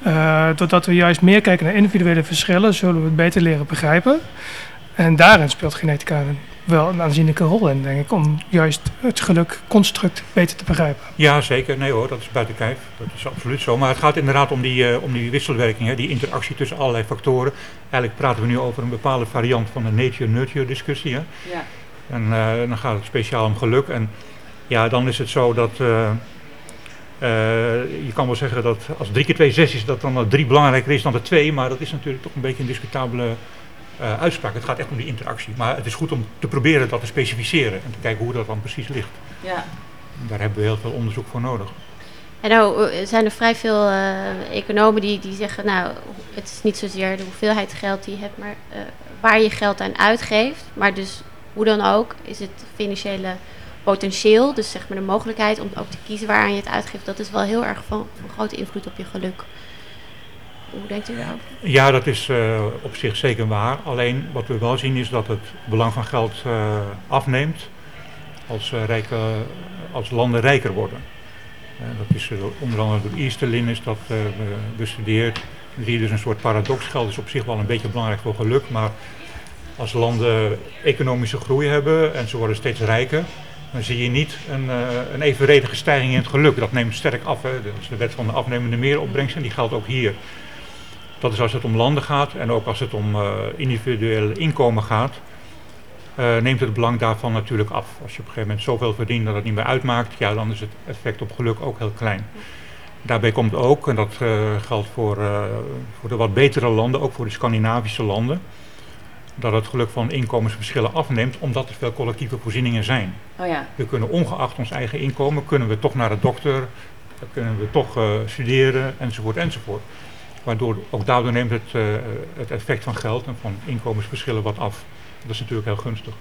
Eh, doordat we juist meer kijken naar individuele verschillen, zullen we het beter leren begrijpen. En daarin speelt genetica een- wel een aanzienlijke rol in, denk ik, om juist het gelukconstruct beter te begrijpen. Ja, zeker. Nee hoor, dat is buiten kijf. Dat is absoluut zo. Maar het gaat inderdaad om die, eh, om die wisselwerking, hè, die interactie tussen allerlei factoren. Eigenlijk praten we nu over een bepaalde variant van de nature-nurture discussie. Hè. Ja. En eh, dan gaat het speciaal om geluk. En ja, dan is het zo dat. eh, eh, je kan wel zeggen dat als 3 keer 2 6 is, dat dan 3 belangrijker is dan de 2. Maar dat is natuurlijk toch een beetje een discutabele eh, uitspraak. Het gaat echt om die interactie. Maar het is goed om te proberen dat te specificeren en te kijken hoe dat dan precies ligt. Ja. Daar hebben we heel veel onderzoek voor nodig. En nou zijn er vrij veel eh, economen die, die zeggen, nou, het is niet zozeer de hoeveelheid geld die je hebt, maar eh, waar je geld aan uitgeeft. Maar dus hoe dan ook, is het financiële potentieel, dus zeg maar de mogelijkheid om ook te kiezen waaraan je het uitgeeft, dat is wel heel erg van, van grote invloed op je geluk. Hoe denkt u daarover? Ja, dat is eh, op zich zeker waar. Alleen wat we wel zien is dat het belang van geld eh, afneemt als, eh, rijke, als landen rijker worden. Dat is onder andere door Easterlin is dat be- bestudeerd. Dan zie je dus een soort paradox. Geld is op zich wel een beetje belangrijk voor geluk, maar als landen economische groei hebben en ze worden steeds rijker, dan zie je niet een, een evenredige stijging in het geluk. Dat neemt sterk af. Hè. Dat is de wet van de afnemende meeropbrengst en die geldt ook hier. Dat is als het om landen gaat en ook als het om eh individueel inkomen gaat, eh, neemt het belang daarvan natuurlijk af. Als je op een gegeven moment zoveel verdient dat het niet meer uitmaakt, ja, dan is het effect op geluk ook heel klein. Daarbij komt ook, en dat eh, geldt voor, voor de wat betere landen, ook voor de Scandinavische landen, dat het geluk van inkomensverschillen afneemt omdat er veel collectieve voorzieningen zijn. Oh ja. We kunnen ongeacht ons eigen inkomen, kunnen we toch naar de dokter, kunnen we toch studeren, enzovoort, enzovoort. Waardoor ook daardoor neemt het, eh, het effect van geld en van inkomensverschillen wat af. Dat is natuurlijk heel gunstig.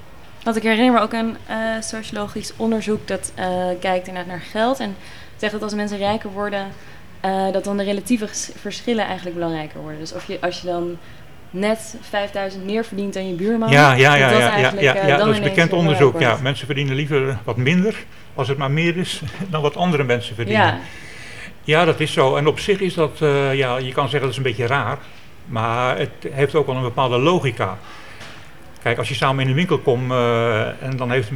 Want ik herinner me ook een eh, sociologisch onderzoek dat eh, kijkt inderdaad naar geld. En zegt dat als mensen rijker worden, dat dan de relatieve verschillen eigenlijk belangrijker worden. Dus of je, als je dan net 5000 meer verdient dan je buurman. Ja, ja, dat ja, dat ja, ja, ja, ja, dat is bekend onderzoek. Ja, mensen verdienen liever wat minder, als het maar meer is, [laughs] dan wat andere mensen verdienen. Ja, Ja, dat is zo. En op zich is dat, eh, ja, je kan zeggen dat is een beetje raar, maar het heeft ook wel een bepaalde logica. Kijk, als je samen in een winkel komt eh, en dan heeft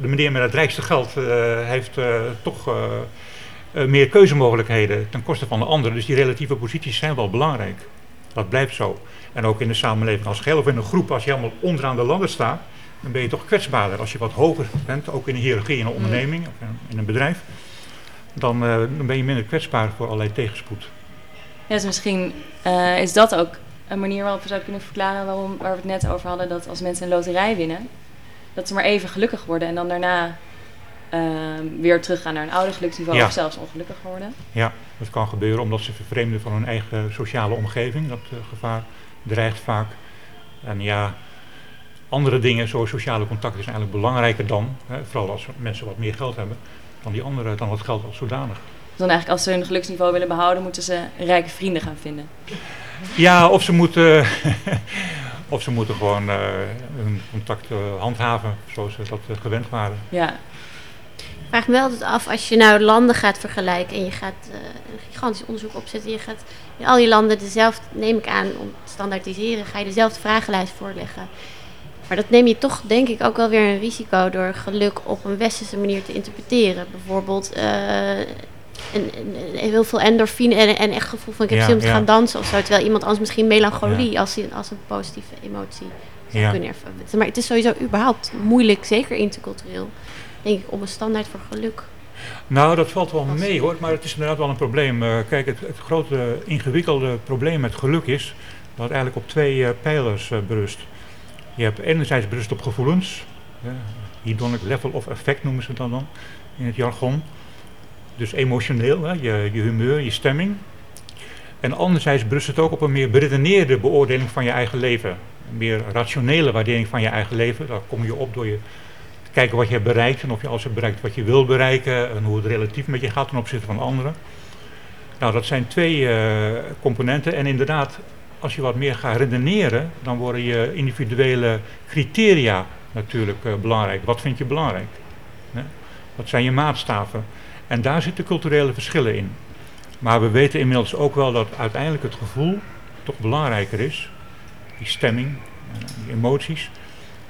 de meneer met het rijkste geld eh, heeft toch meer keuzemogelijkheden ten koste van de andere. Dus die relatieve posities zijn wel belangrijk. Dat blijft zo. En ook in de samenleving als geheel of in een groep, als je helemaal onderaan de ladder staat, dan ben je toch kwetsbaarder. Als je wat hoger bent, ook in een hiërarchie in een onderneming of in een bedrijf, dan, eh, dan ben je minder kwetsbaar voor allerlei tegenspoed. ja dus misschien eh, is dat ook een manier waarop we zouden kunnen verklaren waarom, waar we het net over hadden, dat als mensen een loterij winnen, dat ze maar even gelukkig worden en dan daarna ehm, weer teruggaan naar een ouder geluksniveau Ja. of zelfs ongelukkiger worden. Ja, dat kan gebeuren omdat ze vervreemden van hun eigen sociale omgeving. Dat eh, gevaar dreigt vaak. En ja, andere dingen, zoals sociale contacten, is eigenlijk belangrijker dan, hè, vooral als mensen wat meer geld hebben, dan die andere, dan het geld als zodanig. Dus dan eigenlijk als ze hun geluksniveau willen behouden, moeten ze rijke vrienden gaan vinden. Ja, of ze moeten, [laughs] of ze moeten gewoon eh, hun contact eh, handhaven zoals ze dat eh, gewend waren. Ja, Ik vraag me wel altijd af, als je nou landen gaat vergelijken en je gaat een gigantisch onderzoek opzetten, je gaat in al die landen dezelfde, neem ik aan, om te standaardiseren, ga je dezelfde vragenlijst voorleggen. Maar dat neem je toch, denk ik, ook wel weer een risico door geluk op een westerse manier te interpreteren. Bijvoorbeeld eh, een, een- een- heel veel endorfine en, en echt gevoel van ik heb zin om te gaan dansen of zo. Terwijl iemand anders misschien melancholie als, een- als een positieve emotie zou Ja. kunnen ervaren. Maar het is sowieso überhaupt moeilijk, zeker intercultureel, denk ik, om een standaard voor geluk. Nou, dat valt wel mee hoor, maar het is inderdaad wel een probleem. Eh, kijk, het, het grote ingewikkelde probleem met geluk is dat het eigenlijk op twee eh, pijlers berust. Je hebt enerzijds berust op gevoelens, ja, hedonic level of effect noemen ze dat dan in het jargon. Dus emotioneel, hè, je, je humeur, je stemming. En anderzijds berust het ook op een meer beredeneerde beoordeling van je eigen leven. Een meer rationele waardering van je eigen leven. Daar kom je op door je te kijken wat je hebt bereikt en of je alles hebt bereikt wat je wil bereiken en hoe het relatief met je gaat ten opzichte van anderen. Nou, dat zijn twee eh, componenten en inderdaad, als je wat meer gaat redeneren, dan worden je individuele criteria natuurlijk eh, belangrijk. Wat vind je belangrijk? Wat zijn je maatstaven? En daar zitten culturele verschillen in. Maar we weten inmiddels ook wel dat uiteindelijk het gevoel toch belangrijker is. Die stemming, eh, die emoties.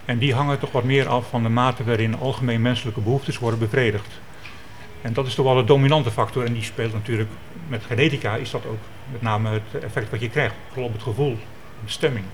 En die hangen toch wat meer af van de mate waarin algemeen menselijke behoeftes worden bevredigd. En dat is toch wel de dominante factor en die speelt natuurlijk met genetica is dat ook met name het effect wat je krijgt. Vooral op het gevoel, de stemming.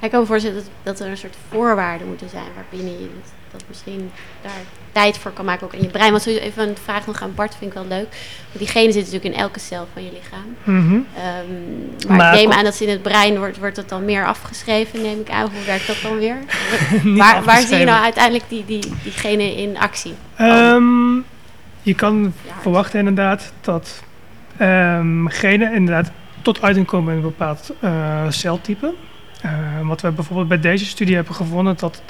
Ik kan me voorstellen dat, dat er een soort voorwaarden moeten zijn waarbinnen je dat, dat misschien daar tijd voor kan maken ook in je brein. Want sowieso even een vraag nog aan Bart, vind ik wel leuk. Want die genen zitten natuurlijk in elke cel van je lichaam. Mhm. Ehm, maar, Maar ik neem kom- aan dat ze in het brein wordt, wordt dat dan meer afgeschreven, neem ik aan. Hoe werkt dat dan weer? [laughs] Niet waar, waar zie je nou uiteindelijk die, die, die genen in actie? Ehm, je kan Ja. verwachten inderdaad dat ehm genen inderdaad tot uiting komen in een bepaald eh, celtype. Eh, wat we bijvoorbeeld bij deze studie hebben gevonden, dat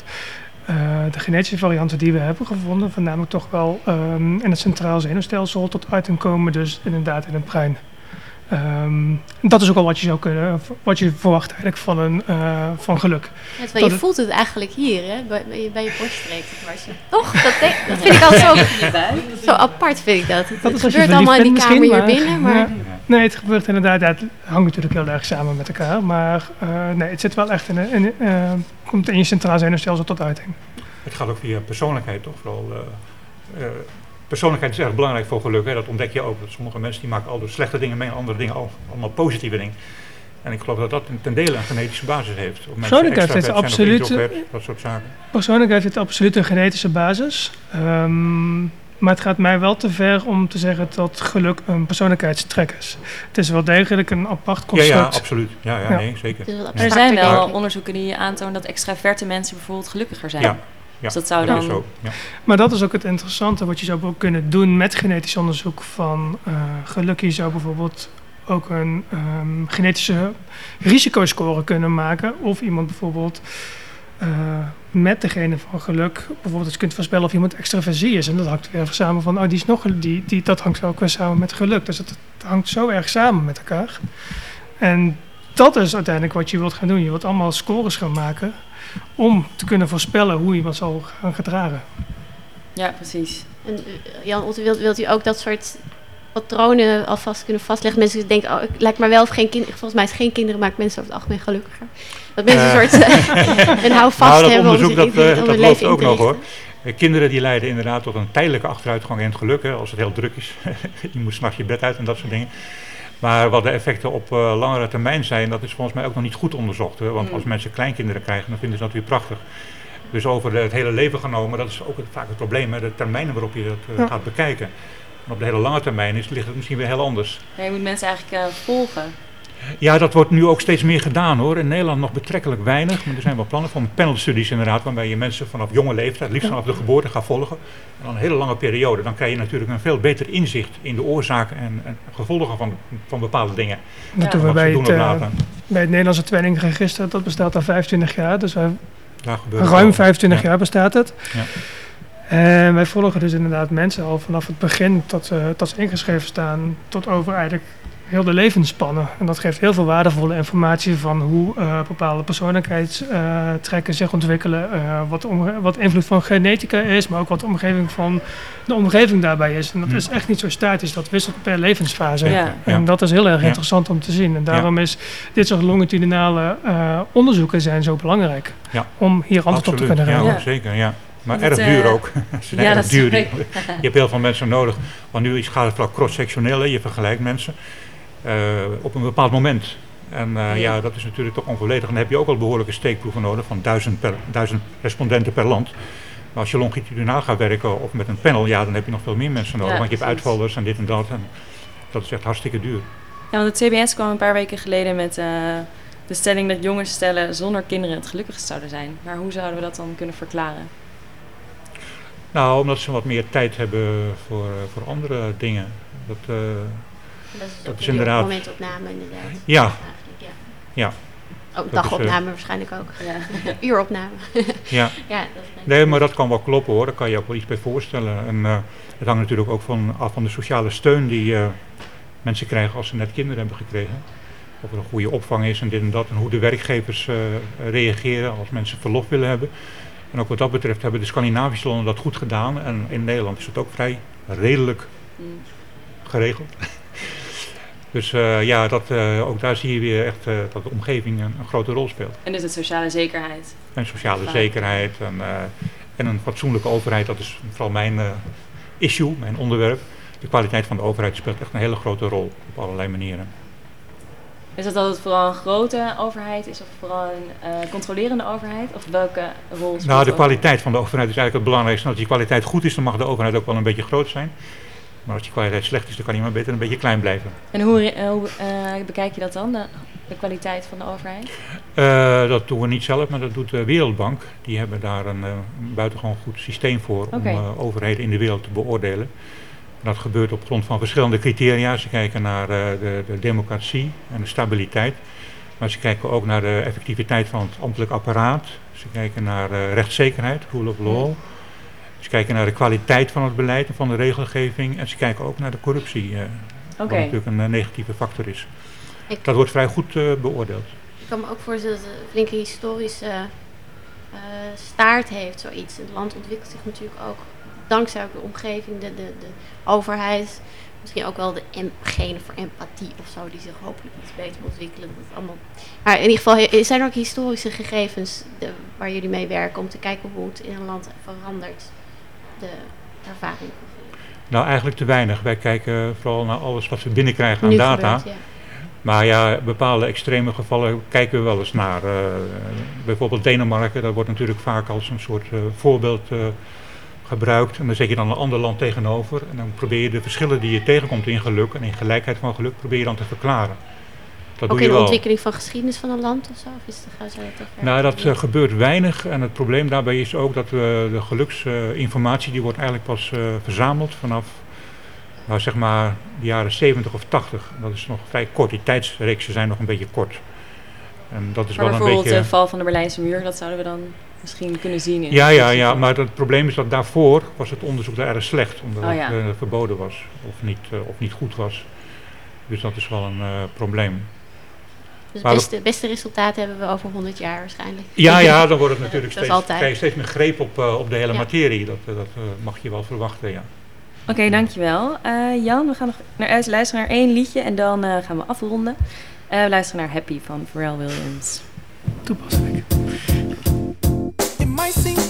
eh, de genetische varianten die we hebben gevonden, voornamelijk toch wel ehm, in het centraal zenuwstelsel tot uiting komen, dus inderdaad in het brein. Ehm, dat is ook al wat je zou kunnen, wat je verwacht eigenlijk van, een, eh, van geluk. Ja, terwijl Dat je het- voelt het eigenlijk hier, hè? Bij, bij je- borststreek. [laughs] Toch? Dat, denk- dat vind ik altijd zo, zo apart, vind ik dat. Het, Dat het gebeurt allemaal in die kamer hier binnen, maar... ja. Nee, het gebeurt inderdaad. Het hangt natuurlijk heel erg samen met elkaar. Maar eh, nee, het zit wel echt in, in, eh, komt in je centraal zenuwstelsel tot uiting. Het gaat ook via persoonlijkheid, toch? Vooral, eh, eh, persoonlijkheid is erg belangrijk voor geluk. Hè? Dat ontdek je ook. Dat sommige mensen die maken altijd slechte dingen mee en andere dingen al, allemaal positieve dingen. En ik geloof dat dat ten dele een genetische basis heeft. Of Persoonlijkheid heeft absoluut- dat soort zaken. Persoonlijkheid heeft absoluut een genetische basis. Ehm, maar het gaat mij wel te ver om te zeggen dat geluk een persoonlijkheidstrek is. Het is wel degelijk een apart Ja, construct. ja, absoluut. Ja, ja, Ja. nee, zeker. Er zijn wel onderzoeken die aantonen dat extraverte mensen bijvoorbeeld gelukkiger zijn. Ja, ja. Dus dat zou Dat dan... is zo. Ja. Maar dat is ook het interessante wat je zou ook kunnen doen met genetisch onderzoek van eh, geluk. Je zou bijvoorbeeld ook een ehm, genetische risicoscore kunnen maken. Of iemand bijvoorbeeld eh, met degene van geluk bijvoorbeeld eens kunt voorspellen of iemand extraversie is. En dat hangt weer samen van, oh die is nog, die, die, dat hangt ook weer samen met geluk. Dus het, het hangt zo erg samen met elkaar. En dat is uiteindelijk wat je wilt gaan doen. Je wilt allemaal scores gaan maken om te kunnen voorspellen hoe iemand zal gaan gedragen. Ja, precies. En, eh, Jan Otte, wilt, wilt u ook dat soort patronen alvast kunnen vastleggen? Mensen denken, oh, ik lijkt maar wel of geen kinderen. Volgens mij is geen kinderen maakt mensen over het algemeen gelukkiger. Dat mensen Eh. een soort eh, een [laughs] houvast nou, dat hebben onderzoek dat, in- om dat hun loopt leven in ook te nog hoor. Kinderen die lijden inderdaad tot een tijdelijke achteruitgang in het geluk, hè, als het heel druk is. [laughs] je moet s'nachts je bed uit en dat soort dingen. Maar wat de effecten op eh, langere termijn zijn, dat is volgens mij ook nog niet goed onderzocht. Hè? Want Mm. als mensen kleinkinderen krijgen, dan vinden ze dat weer prachtig. Dus over de- het hele leven genomen, dat is ook het, vaak het probleem, hè? de termijnen waarop je dat eh, Ja. gaat bekijken. En op de hele lange termijn is, ligt het misschien weer heel anders. Ja, je moet mensen eigenlijk eh, volgen. Ja, dat wordt nu ook steeds meer gedaan hoor. In Nederland nog betrekkelijk weinig. Maar er zijn wel plannen van panelstudies inderdaad, waarbij je mensen vanaf jonge leeftijd, liefst vanaf de geboorte, gaat volgen. En dan een hele lange periode. Dan krijg je natuurlijk een veel beter inzicht in de oorzaken en, en gevolgen van, van bepaalde dingen. Dat doen we bij doen het, eh, bij het Nederlandse Tweelingregister. Dat bestaat al 25 jaar. Dus wij, ruim wel. 25 Ja. jaar bestaat het. Ja. En wij volgen dus inderdaad mensen al vanaf het begin tot, eh, tot ze ingeschreven staan. Tot over eigenlijk heel de levensspannen. En dat geeft heel veel waardevolle informatie van hoe eh, bepaalde persoonlijkheidstrekken zich ontwikkelen. eh, wat, de wat invloed van genetica is, maar ook wat de omgeving van de omgeving daarbij is. En dat Hm. is echt niet zo statisch. Dat wisselt per levensfase. Ja. En dat is heel erg Ja. interessant om te zien. En daarom is dit soort longitudinale eh, onderzoeken zijn zo belangrijk. Ja. Om hier antwoord op te kunnen ja, geven. Ja. zeker. Ja. Maar erg duur ook. [laughs] Ze zijn ja, erg dat duur. [laughs] je hebt heel veel mensen nodig. Want nu is- gaat het vooral cross-sectioneel. Je vergelijkt mensen op een bepaald moment. En eh, Ja. ja. dat is natuurlijk toch onvolledig. En dan heb je ook al behoorlijke steekproeven nodig van duizend, per, duizend respondenten per land. Maar als je longitudinaal gaat werken of met een panel, ja, dan heb je nog veel meer mensen nodig. Ja, want je hebt uitvallers en dit en dat. En dat is echt hartstikke duur. Ja, want het CBS kwam een paar weken geleden met eh, de stelling dat jonge stellen zonder kinderen het gelukkigst zouden zijn. Maar hoe zouden we dat dan kunnen verklaren? Nou, omdat ze wat meer tijd hebben voor, eh, voor andere dingen. Dat, eh, Dat is, Dat is een inderdaad- momentopname inderdaad. ja, ja. Ja. Ook Dat is, dagopname waarschijnlijk ook. Ja. [laughs] Uuropname. [laughs] ja. ja, dat Nee, maar dat kan wel kloppen hoor. Daar kan je ook wel iets bij voorstellen. En eh, het hangt natuurlijk ook van, af van de sociale steun die eh, mensen krijgen als ze net kinderen hebben gekregen. Of er een goede opvang is en dit en dat. En hoe de werkgevers eh, reageren als mensen verlof willen hebben. En ook wat dat betreft hebben de Scandinavische landen dat goed gedaan. En in Nederland is het ook vrij redelijk Mm. geregeld. Dus eh, ja, dat, eh, ook daar zie je weer echt eh, dat de omgeving een, een grote rol speelt. En dus het sociale zekerheid. En sociale Vaak. zekerheid en, en een fatsoenlijke overheid, dat is vooral mijn issue, mijn onderwerp. De kwaliteit van de overheid speelt echt een hele grote rol op allerlei manieren. Is dat dat het vooral een grote overheid is of vooral een controlerende overheid? Of welke rol speelt Nou, de kwaliteit van de overheid is eigenlijk het belangrijkste. Als die kwaliteit goed is, dan mag de overheid ook wel een beetje groot zijn. Maar als die kwaliteit slecht is, dan kan die maar beter een beetje klein blijven. En hoe, eh, hoe eh, bekijk je dat dan, de, de kwaliteit van de overheid? Eh, dat doen we niet zelf, maar dat doet de Wereldbank. Die hebben daar een, een buitengewoon goed systeem voor om overheden in de wereld te beoordelen. Dat gebeurt op grond van verschillende criteria. Ze kijken naar de, de democratie en de stabiliteit. Maar ze kijken ook naar de effectiviteit van het ambtelijk apparaat. Ze kijken naar rechtszekerheid, rule of law. Ze kijken naar de kwaliteit van het beleid en van de regelgeving. En ze kijken ook naar de corruptie, eh, wat natuurlijk een eh, negatieve factor is. Ik- Dat wordt vrij goed eh, beoordeeld. Ik kan me ook voorstellen dat het een flinke historische staart heeft, zoiets. Het land ontwikkelt zich natuurlijk ook dankzij de omgeving, de, de, de overheid. Misschien ook wel de em- genen voor empathie of zo, die zich hopelijk iets beter ontwikkelen. Dat allemaal. Maar in ieder geval zijn er ook historische gegevens de- waar jullie mee werken om te kijken hoe het in een land verandert. De ervaring. Nou, eigenlijk te weinig. Wij kijken vooral naar alles wat we binnenkrijgen aan Nu data. gebeurt, ja. Maar ja, bepaalde extreme gevallen kijken we wel eens naar. Eh, bijvoorbeeld Denemarken, dat wordt natuurlijk vaak als een soort eh, voorbeeld eh, gebruikt. En dan zet je dan een ander land tegenover. En dan probeer je de verschillen die je tegenkomt in geluk en in gelijkheid van geluk, probeer je dan te verklaren. Dat Ook in de wel. ontwikkeling van geschiedenis van een land of zo? Of is het, gaan ze dat te ver? Nou, dat eh, gebeurt weinig. En het probleem daarbij is ook dat we de geluksinformatie, die wordt eigenlijk pas eh, verzameld vanaf, nou zeg maar, de jaren 70 of 80. Dat is nog vrij kort. Die tijdsreeksen zijn nog een beetje kort. En dat is Maar wel een bijvoorbeeld beetje... de val van de Berlijnse muur, dat zouden we dan misschien kunnen zien in Ja, het ja, ja, maar het probleem is dat daarvoor was het onderzoek daar erg slecht, omdat Oh, ja. het eh, verboden was of niet, eh, of niet goed was. Dus dat is wel een eh, probleem. Dus het beste, beste resultaten hebben we over 100 jaar waarschijnlijk. Ja, ja, [laughs] dan wordt het natuurlijk Dat is steeds, altijd. krijg je steeds meer greep op, eh, op de hele Ja. materie. Dat, eh, dat eh, mag je wel verwachten, ja. Oké, dankjewel. Eh, Jan, we gaan nog naar, uit luisteren naar één liedje en dan eh, gaan we afronden. Eh, we luisteren naar Happy van Pharrell Williams. Toepasselijk. It might seem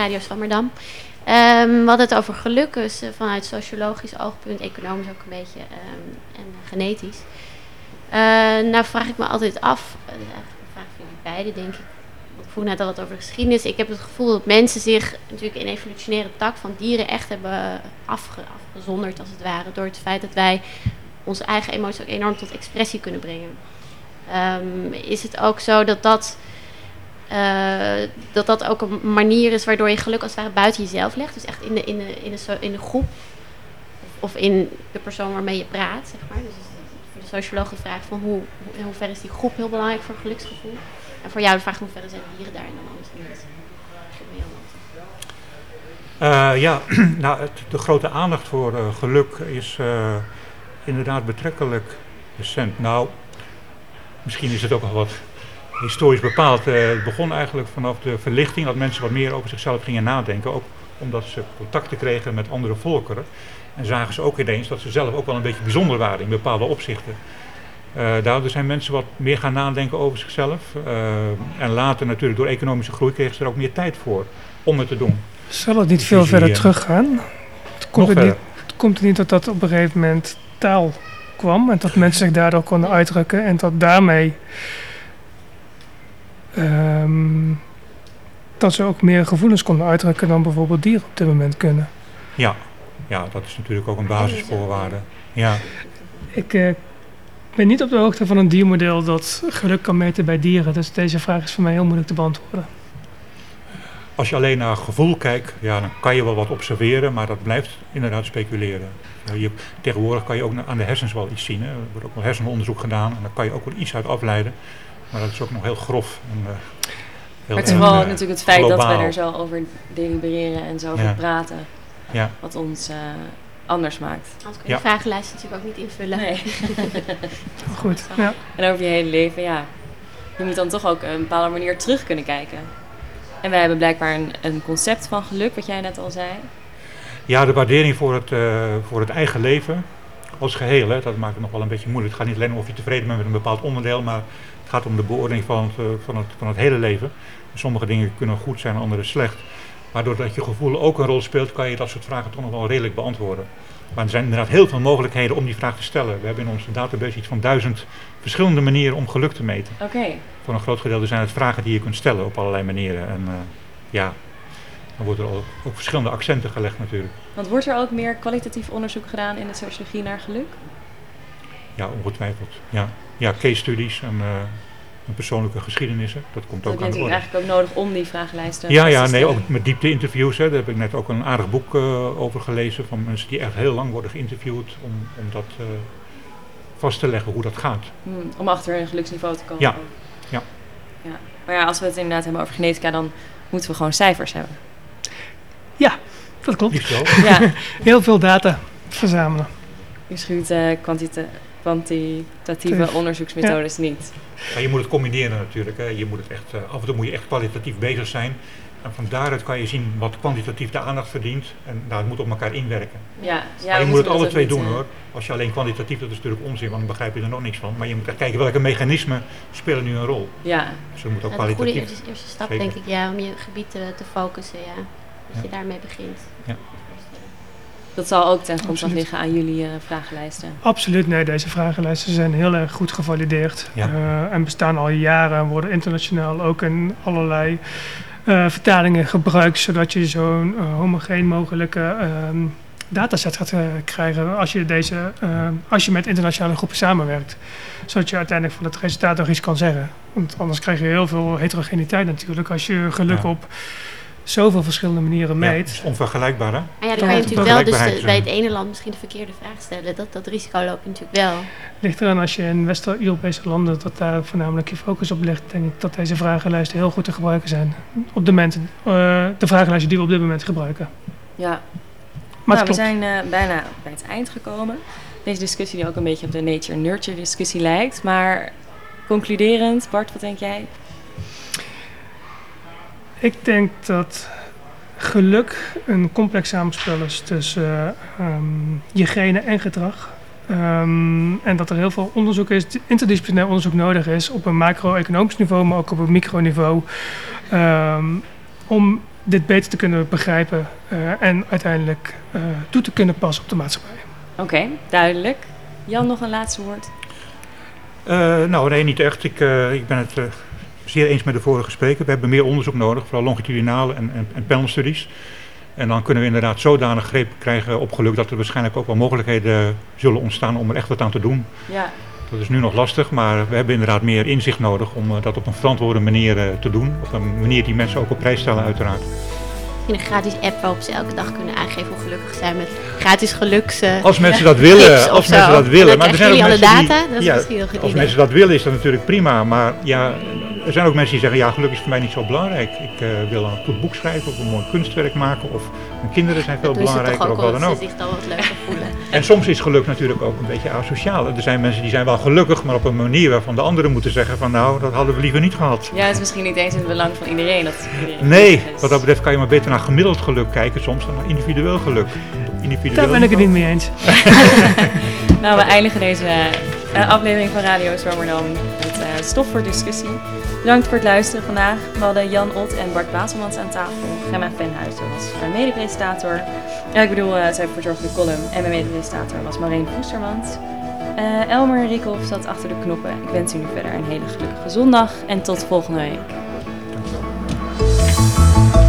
Radio Swammerdam. Ehm, we hadden het over geluk, dus eh, vanuit sociologisch oogpunt, economisch ook een beetje ehm, en eh, genetisch. Eh, nou vraag ik me altijd af, dat is een vraag voor jullie beiden denk ik. Ik voel net al wat over geschiedenis. Ik heb het gevoel dat mensen zich natuurlijk in evolutionaire tak van dieren echt hebben afge, afgezonderd als het ware. Door het feit dat wij onze eigen emoties ook enorm tot expressie kunnen brengen. Ehm, is het ook zo dat dat eh, dat dat ook een manier is waardoor je geluk als het ware buiten jezelf legt. Dus echt in de, in de, in de, in groep. Of in de persoon waarmee je praat, zeg maar. Dus voor de socioloog de vraag van hoe, hoe, hoeverre is die groep heel belangrijk voor geluksgevoel. En voor jou de vraag in hoeverre zijn dieren daarin dan anders niet. Jan. Eh, ja, [clears throat] nou, de grote aandacht voor eh, geluk is inderdaad betrekkelijk recent. Nou, misschien is het ook al wat historisch bepaald. Eh, het begon eigenlijk vanaf de verlichting dat mensen wat meer over zichzelf gingen nadenken. Ook omdat ze contacten kregen met andere volkeren. En zagen ze ook ineens dat ze zelf ook wel een beetje bijzonder waren in bepaalde opzichten. Eh, daardoor zijn mensen wat meer gaan nadenken over zichzelf. Eh, en later natuurlijk door economische groei kregen ze er ook meer tijd voor om het te doen. Zal het niet Dus veel die, verder teruggaan? Het komt, niet, het komt het niet dat dat op een gegeven moment taal kwam en dat mensen zich daardoor konden uitdrukken en dat daarmee ehm, dat ze ook meer gevoelens konden uitdrukken dan bijvoorbeeld dieren op dit moment kunnen. Ja. ja, dat is natuurlijk ook een basisvoorwaarde. Ja. Ik eh, ben niet op de hoogte van een diermodel dat geluk kan meten bij dieren, dus deze vraag is voor mij heel moeilijk te beantwoorden. Als je alleen naar gevoel kijkt, ja, dan kan je wel wat observeren, maar dat blijft inderdaad speculeren. Eh, je, tegenwoordig kan je ook aan de hersens wel iets zien. Hè. Er wordt ook wel hersenonderzoek gedaan en daar kan je ook wel iets uit afleiden. Maar dat is ook nog heel grof. En, eh, heel Maar het is vooral eh, natuurlijk het feit dat we er zo over delibereren en zo over Ja. praten, Ja. wat ons eh, anders maakt. Anders kun je Ja. de vragenlijst natuurlijk ook niet invullen. Nee. [laughs] Goed, ja. En over je hele leven, ja. Je moet dan toch ook op een bepaalde manier terug kunnen kijken. En wij hebben blijkbaar een, een concept van geluk, wat jij net al zei. Ja, de waardering voor het, eh, voor het eigen leven als geheel, hè, dat maakt het nog wel een beetje moeilijk. Het gaat niet alleen om of je tevreden bent met een bepaald onderdeel, maar gaat om de beoordeling van het, eh, van het, van het hele leven. Sommige dingen kunnen goed zijn, andere slecht. Maar doordat je gevoel ook een rol speelt, kan je dat soort vragen toch nog wel redelijk beantwoorden. Maar er zijn inderdaad heel veel mogelijkheden om die vraag te stellen. We hebben in onze database iets van duizend verschillende manieren om geluk te meten. Oké. Voor een groot gedeelte zijn het vragen die je kunt stellen op allerlei manieren. En eh, ja, dan worden er ook, ook verschillende accenten gelegd natuurlijk. Want wordt er ook meer kwalitatief onderzoek gedaan in de sociologie naar geluk? Ja, ongetwijfeld. Ja, ja case studies en, eh, en persoonlijke geschiedenissen, dat komt Dat ook aan de orde. eigenlijk ook nodig om die vragenlijsten Ja, ja, nee, ook met diepte-interviews. Hè. Daar heb ik net ook een aardig boek eh, over gelezen van mensen die echt heel lang worden geïnterviewd om, om dat eh, vast te leggen hoe dat gaat. Hmm, om achter een geluksniveau te komen. Ja. Ja. ja. Maar ja, als we het inderdaad hebben over genetica, dan moeten we gewoon cijfers hebben. Dat klopt. Ja, [laughs] Heel veel data verzamelen. je schuwt Tuff. onderzoeksmethodes niet. Maar je moet het combineren natuurlijk. Hè. Je moet het echt, eh, af en toe moet je echt kwalitatief bezig zijn. En van daaruit kan je zien wat kwantitatief de aandacht verdient. En nou, het moet op elkaar inwerken. Ja, ja maar je moet het alle twee doen eh, hoor. Als je alleen kwantitatief, dat is natuurlijk onzin, want dan begrijp je er nog niks van. Maar je moet echt kijken welke mechanismen spelen nu een rol. Ja, Dus er moet ook Ja, een goede kwalitatief. eerste, eerste stap Zeker. denk ik, ja, om je gebied te, te focussen, ja. Dat Ja. je daarmee begint. Ja. Dat zal ook ten grondslag liggen aan jullie eh, vragenlijsten. Absoluut, nee, deze vragenlijsten zijn heel erg goed gevalideerd. Ja. eh, en bestaan al jaren en worden internationaal ook in allerlei eh, vertalingen gebruikt, zodat je zo'n homogeen mogelijke ehm, dataset gaat krijgen als je, deze, eh, als je met internationale groepen samenwerkt. Zodat je uiteindelijk van het resultaat nog iets kan zeggen. Want anders krijg je heel veel heterogeniteit natuurlijk als je geluk Ja. op zoveel verschillende manieren Ja, het meet. is onvergelijkbaar hè? Maar ja, dan Ja, kan je natuurlijk wel dus de- bij het ene land misschien de verkeerde vraag stellen. Dat, dat risico loop je natuurlijk wel. Ligt eraan als je in West-Europese landen, dat daar voornamelijk je focus op ligt, denk ik dat deze vragenlijsten heel goed te gebruiken zijn. Op de, moment, eh, de vragenlijsten die we op dit moment gebruiken. Ja, Maar nou, we zijn eh, bijna bij het eind gekomen. Deze discussie die ook een beetje op de nature-nurture discussie lijkt. Maar concluderend, Bart, wat denk jij? Ik denk dat geluk een complex samenspel is tussen ehm, je genen en gedrag. Ehm, en dat er heel veel onderzoek is, interdisciplinair onderzoek nodig is op een macro-economisch niveau, maar ook op een microniveau. ehm, om dit beter te kunnen begrijpen eh, en uiteindelijk eh, toe te kunnen passen op de maatschappij. Oké, duidelijk. Jan, nog een laatste woord? Eh, nou, nee, niet echt. Ik, eh, ik ben het eh, zeer eens met de vorige spreker. We hebben meer onderzoek nodig, vooral longitudinale en, en, en panelstudies. En dan kunnen we inderdaad zodanig greep krijgen op geluk dat er waarschijnlijk ook wel mogelijkheden zullen ontstaan om er echt wat aan te doen. Ja, Dat is nu nog lastig, maar we hebben inderdaad meer inzicht nodig om eh, dat op een verantwoorde manier eh, te doen. Op een manier die mensen ook op prijs stellen uiteraard. Misschien een gratis app waarop ze elke dag kunnen aangeven hoe gelukkig ze zijn met gratis geluks. eh, Als mensen dat willen, als zo. mensen dat willen. Maar er zijn ook mensen die, data. Dat is ja, als idee. mensen dat willen is dat natuurlijk prima, maar ja, er zijn ook mensen die zeggen, ja, geluk is voor mij niet zo belangrijk. Ik eh, wil een goed boek schrijven of een mooi kunstwerk maken. Of mijn kinderen zijn veel belangrijker ook of wat dan dat ook. ze zich dan wat leuker voelen. [laughs] En soms is geluk natuurlijk ook een beetje asociaal. Er zijn mensen die zijn wel gelukkig, maar op een manier waarvan de anderen moeten zeggen van nou, dat hadden we liever niet gehad. Ja, het is misschien niet eens in het belang van iedereen dat iedereen Nee, wat dat betreft kan je maar beter naar gemiddeld geluk kijken soms dan naar individueel geluk. Individueel Daar ben ik het niet mee eens. [laughs] Nou, we eindigen deze eh, aflevering van Radio Zwammerdam met eh, stof voor discussie. Bedankt voor het luisteren vandaag. We hadden Jan Ot en Bart Baselmans aan tafel. Gemma Venhuizen was mijn mede-presentator. Ja, ik bedoel, eh, zij verzorgde de column. En mijn mede-presentator was Maureen Voestermans. Eh, Elmer Riekoff zat achter de knoppen. Ik wens u nu verder een hele gelukkige zondag en tot volgende week.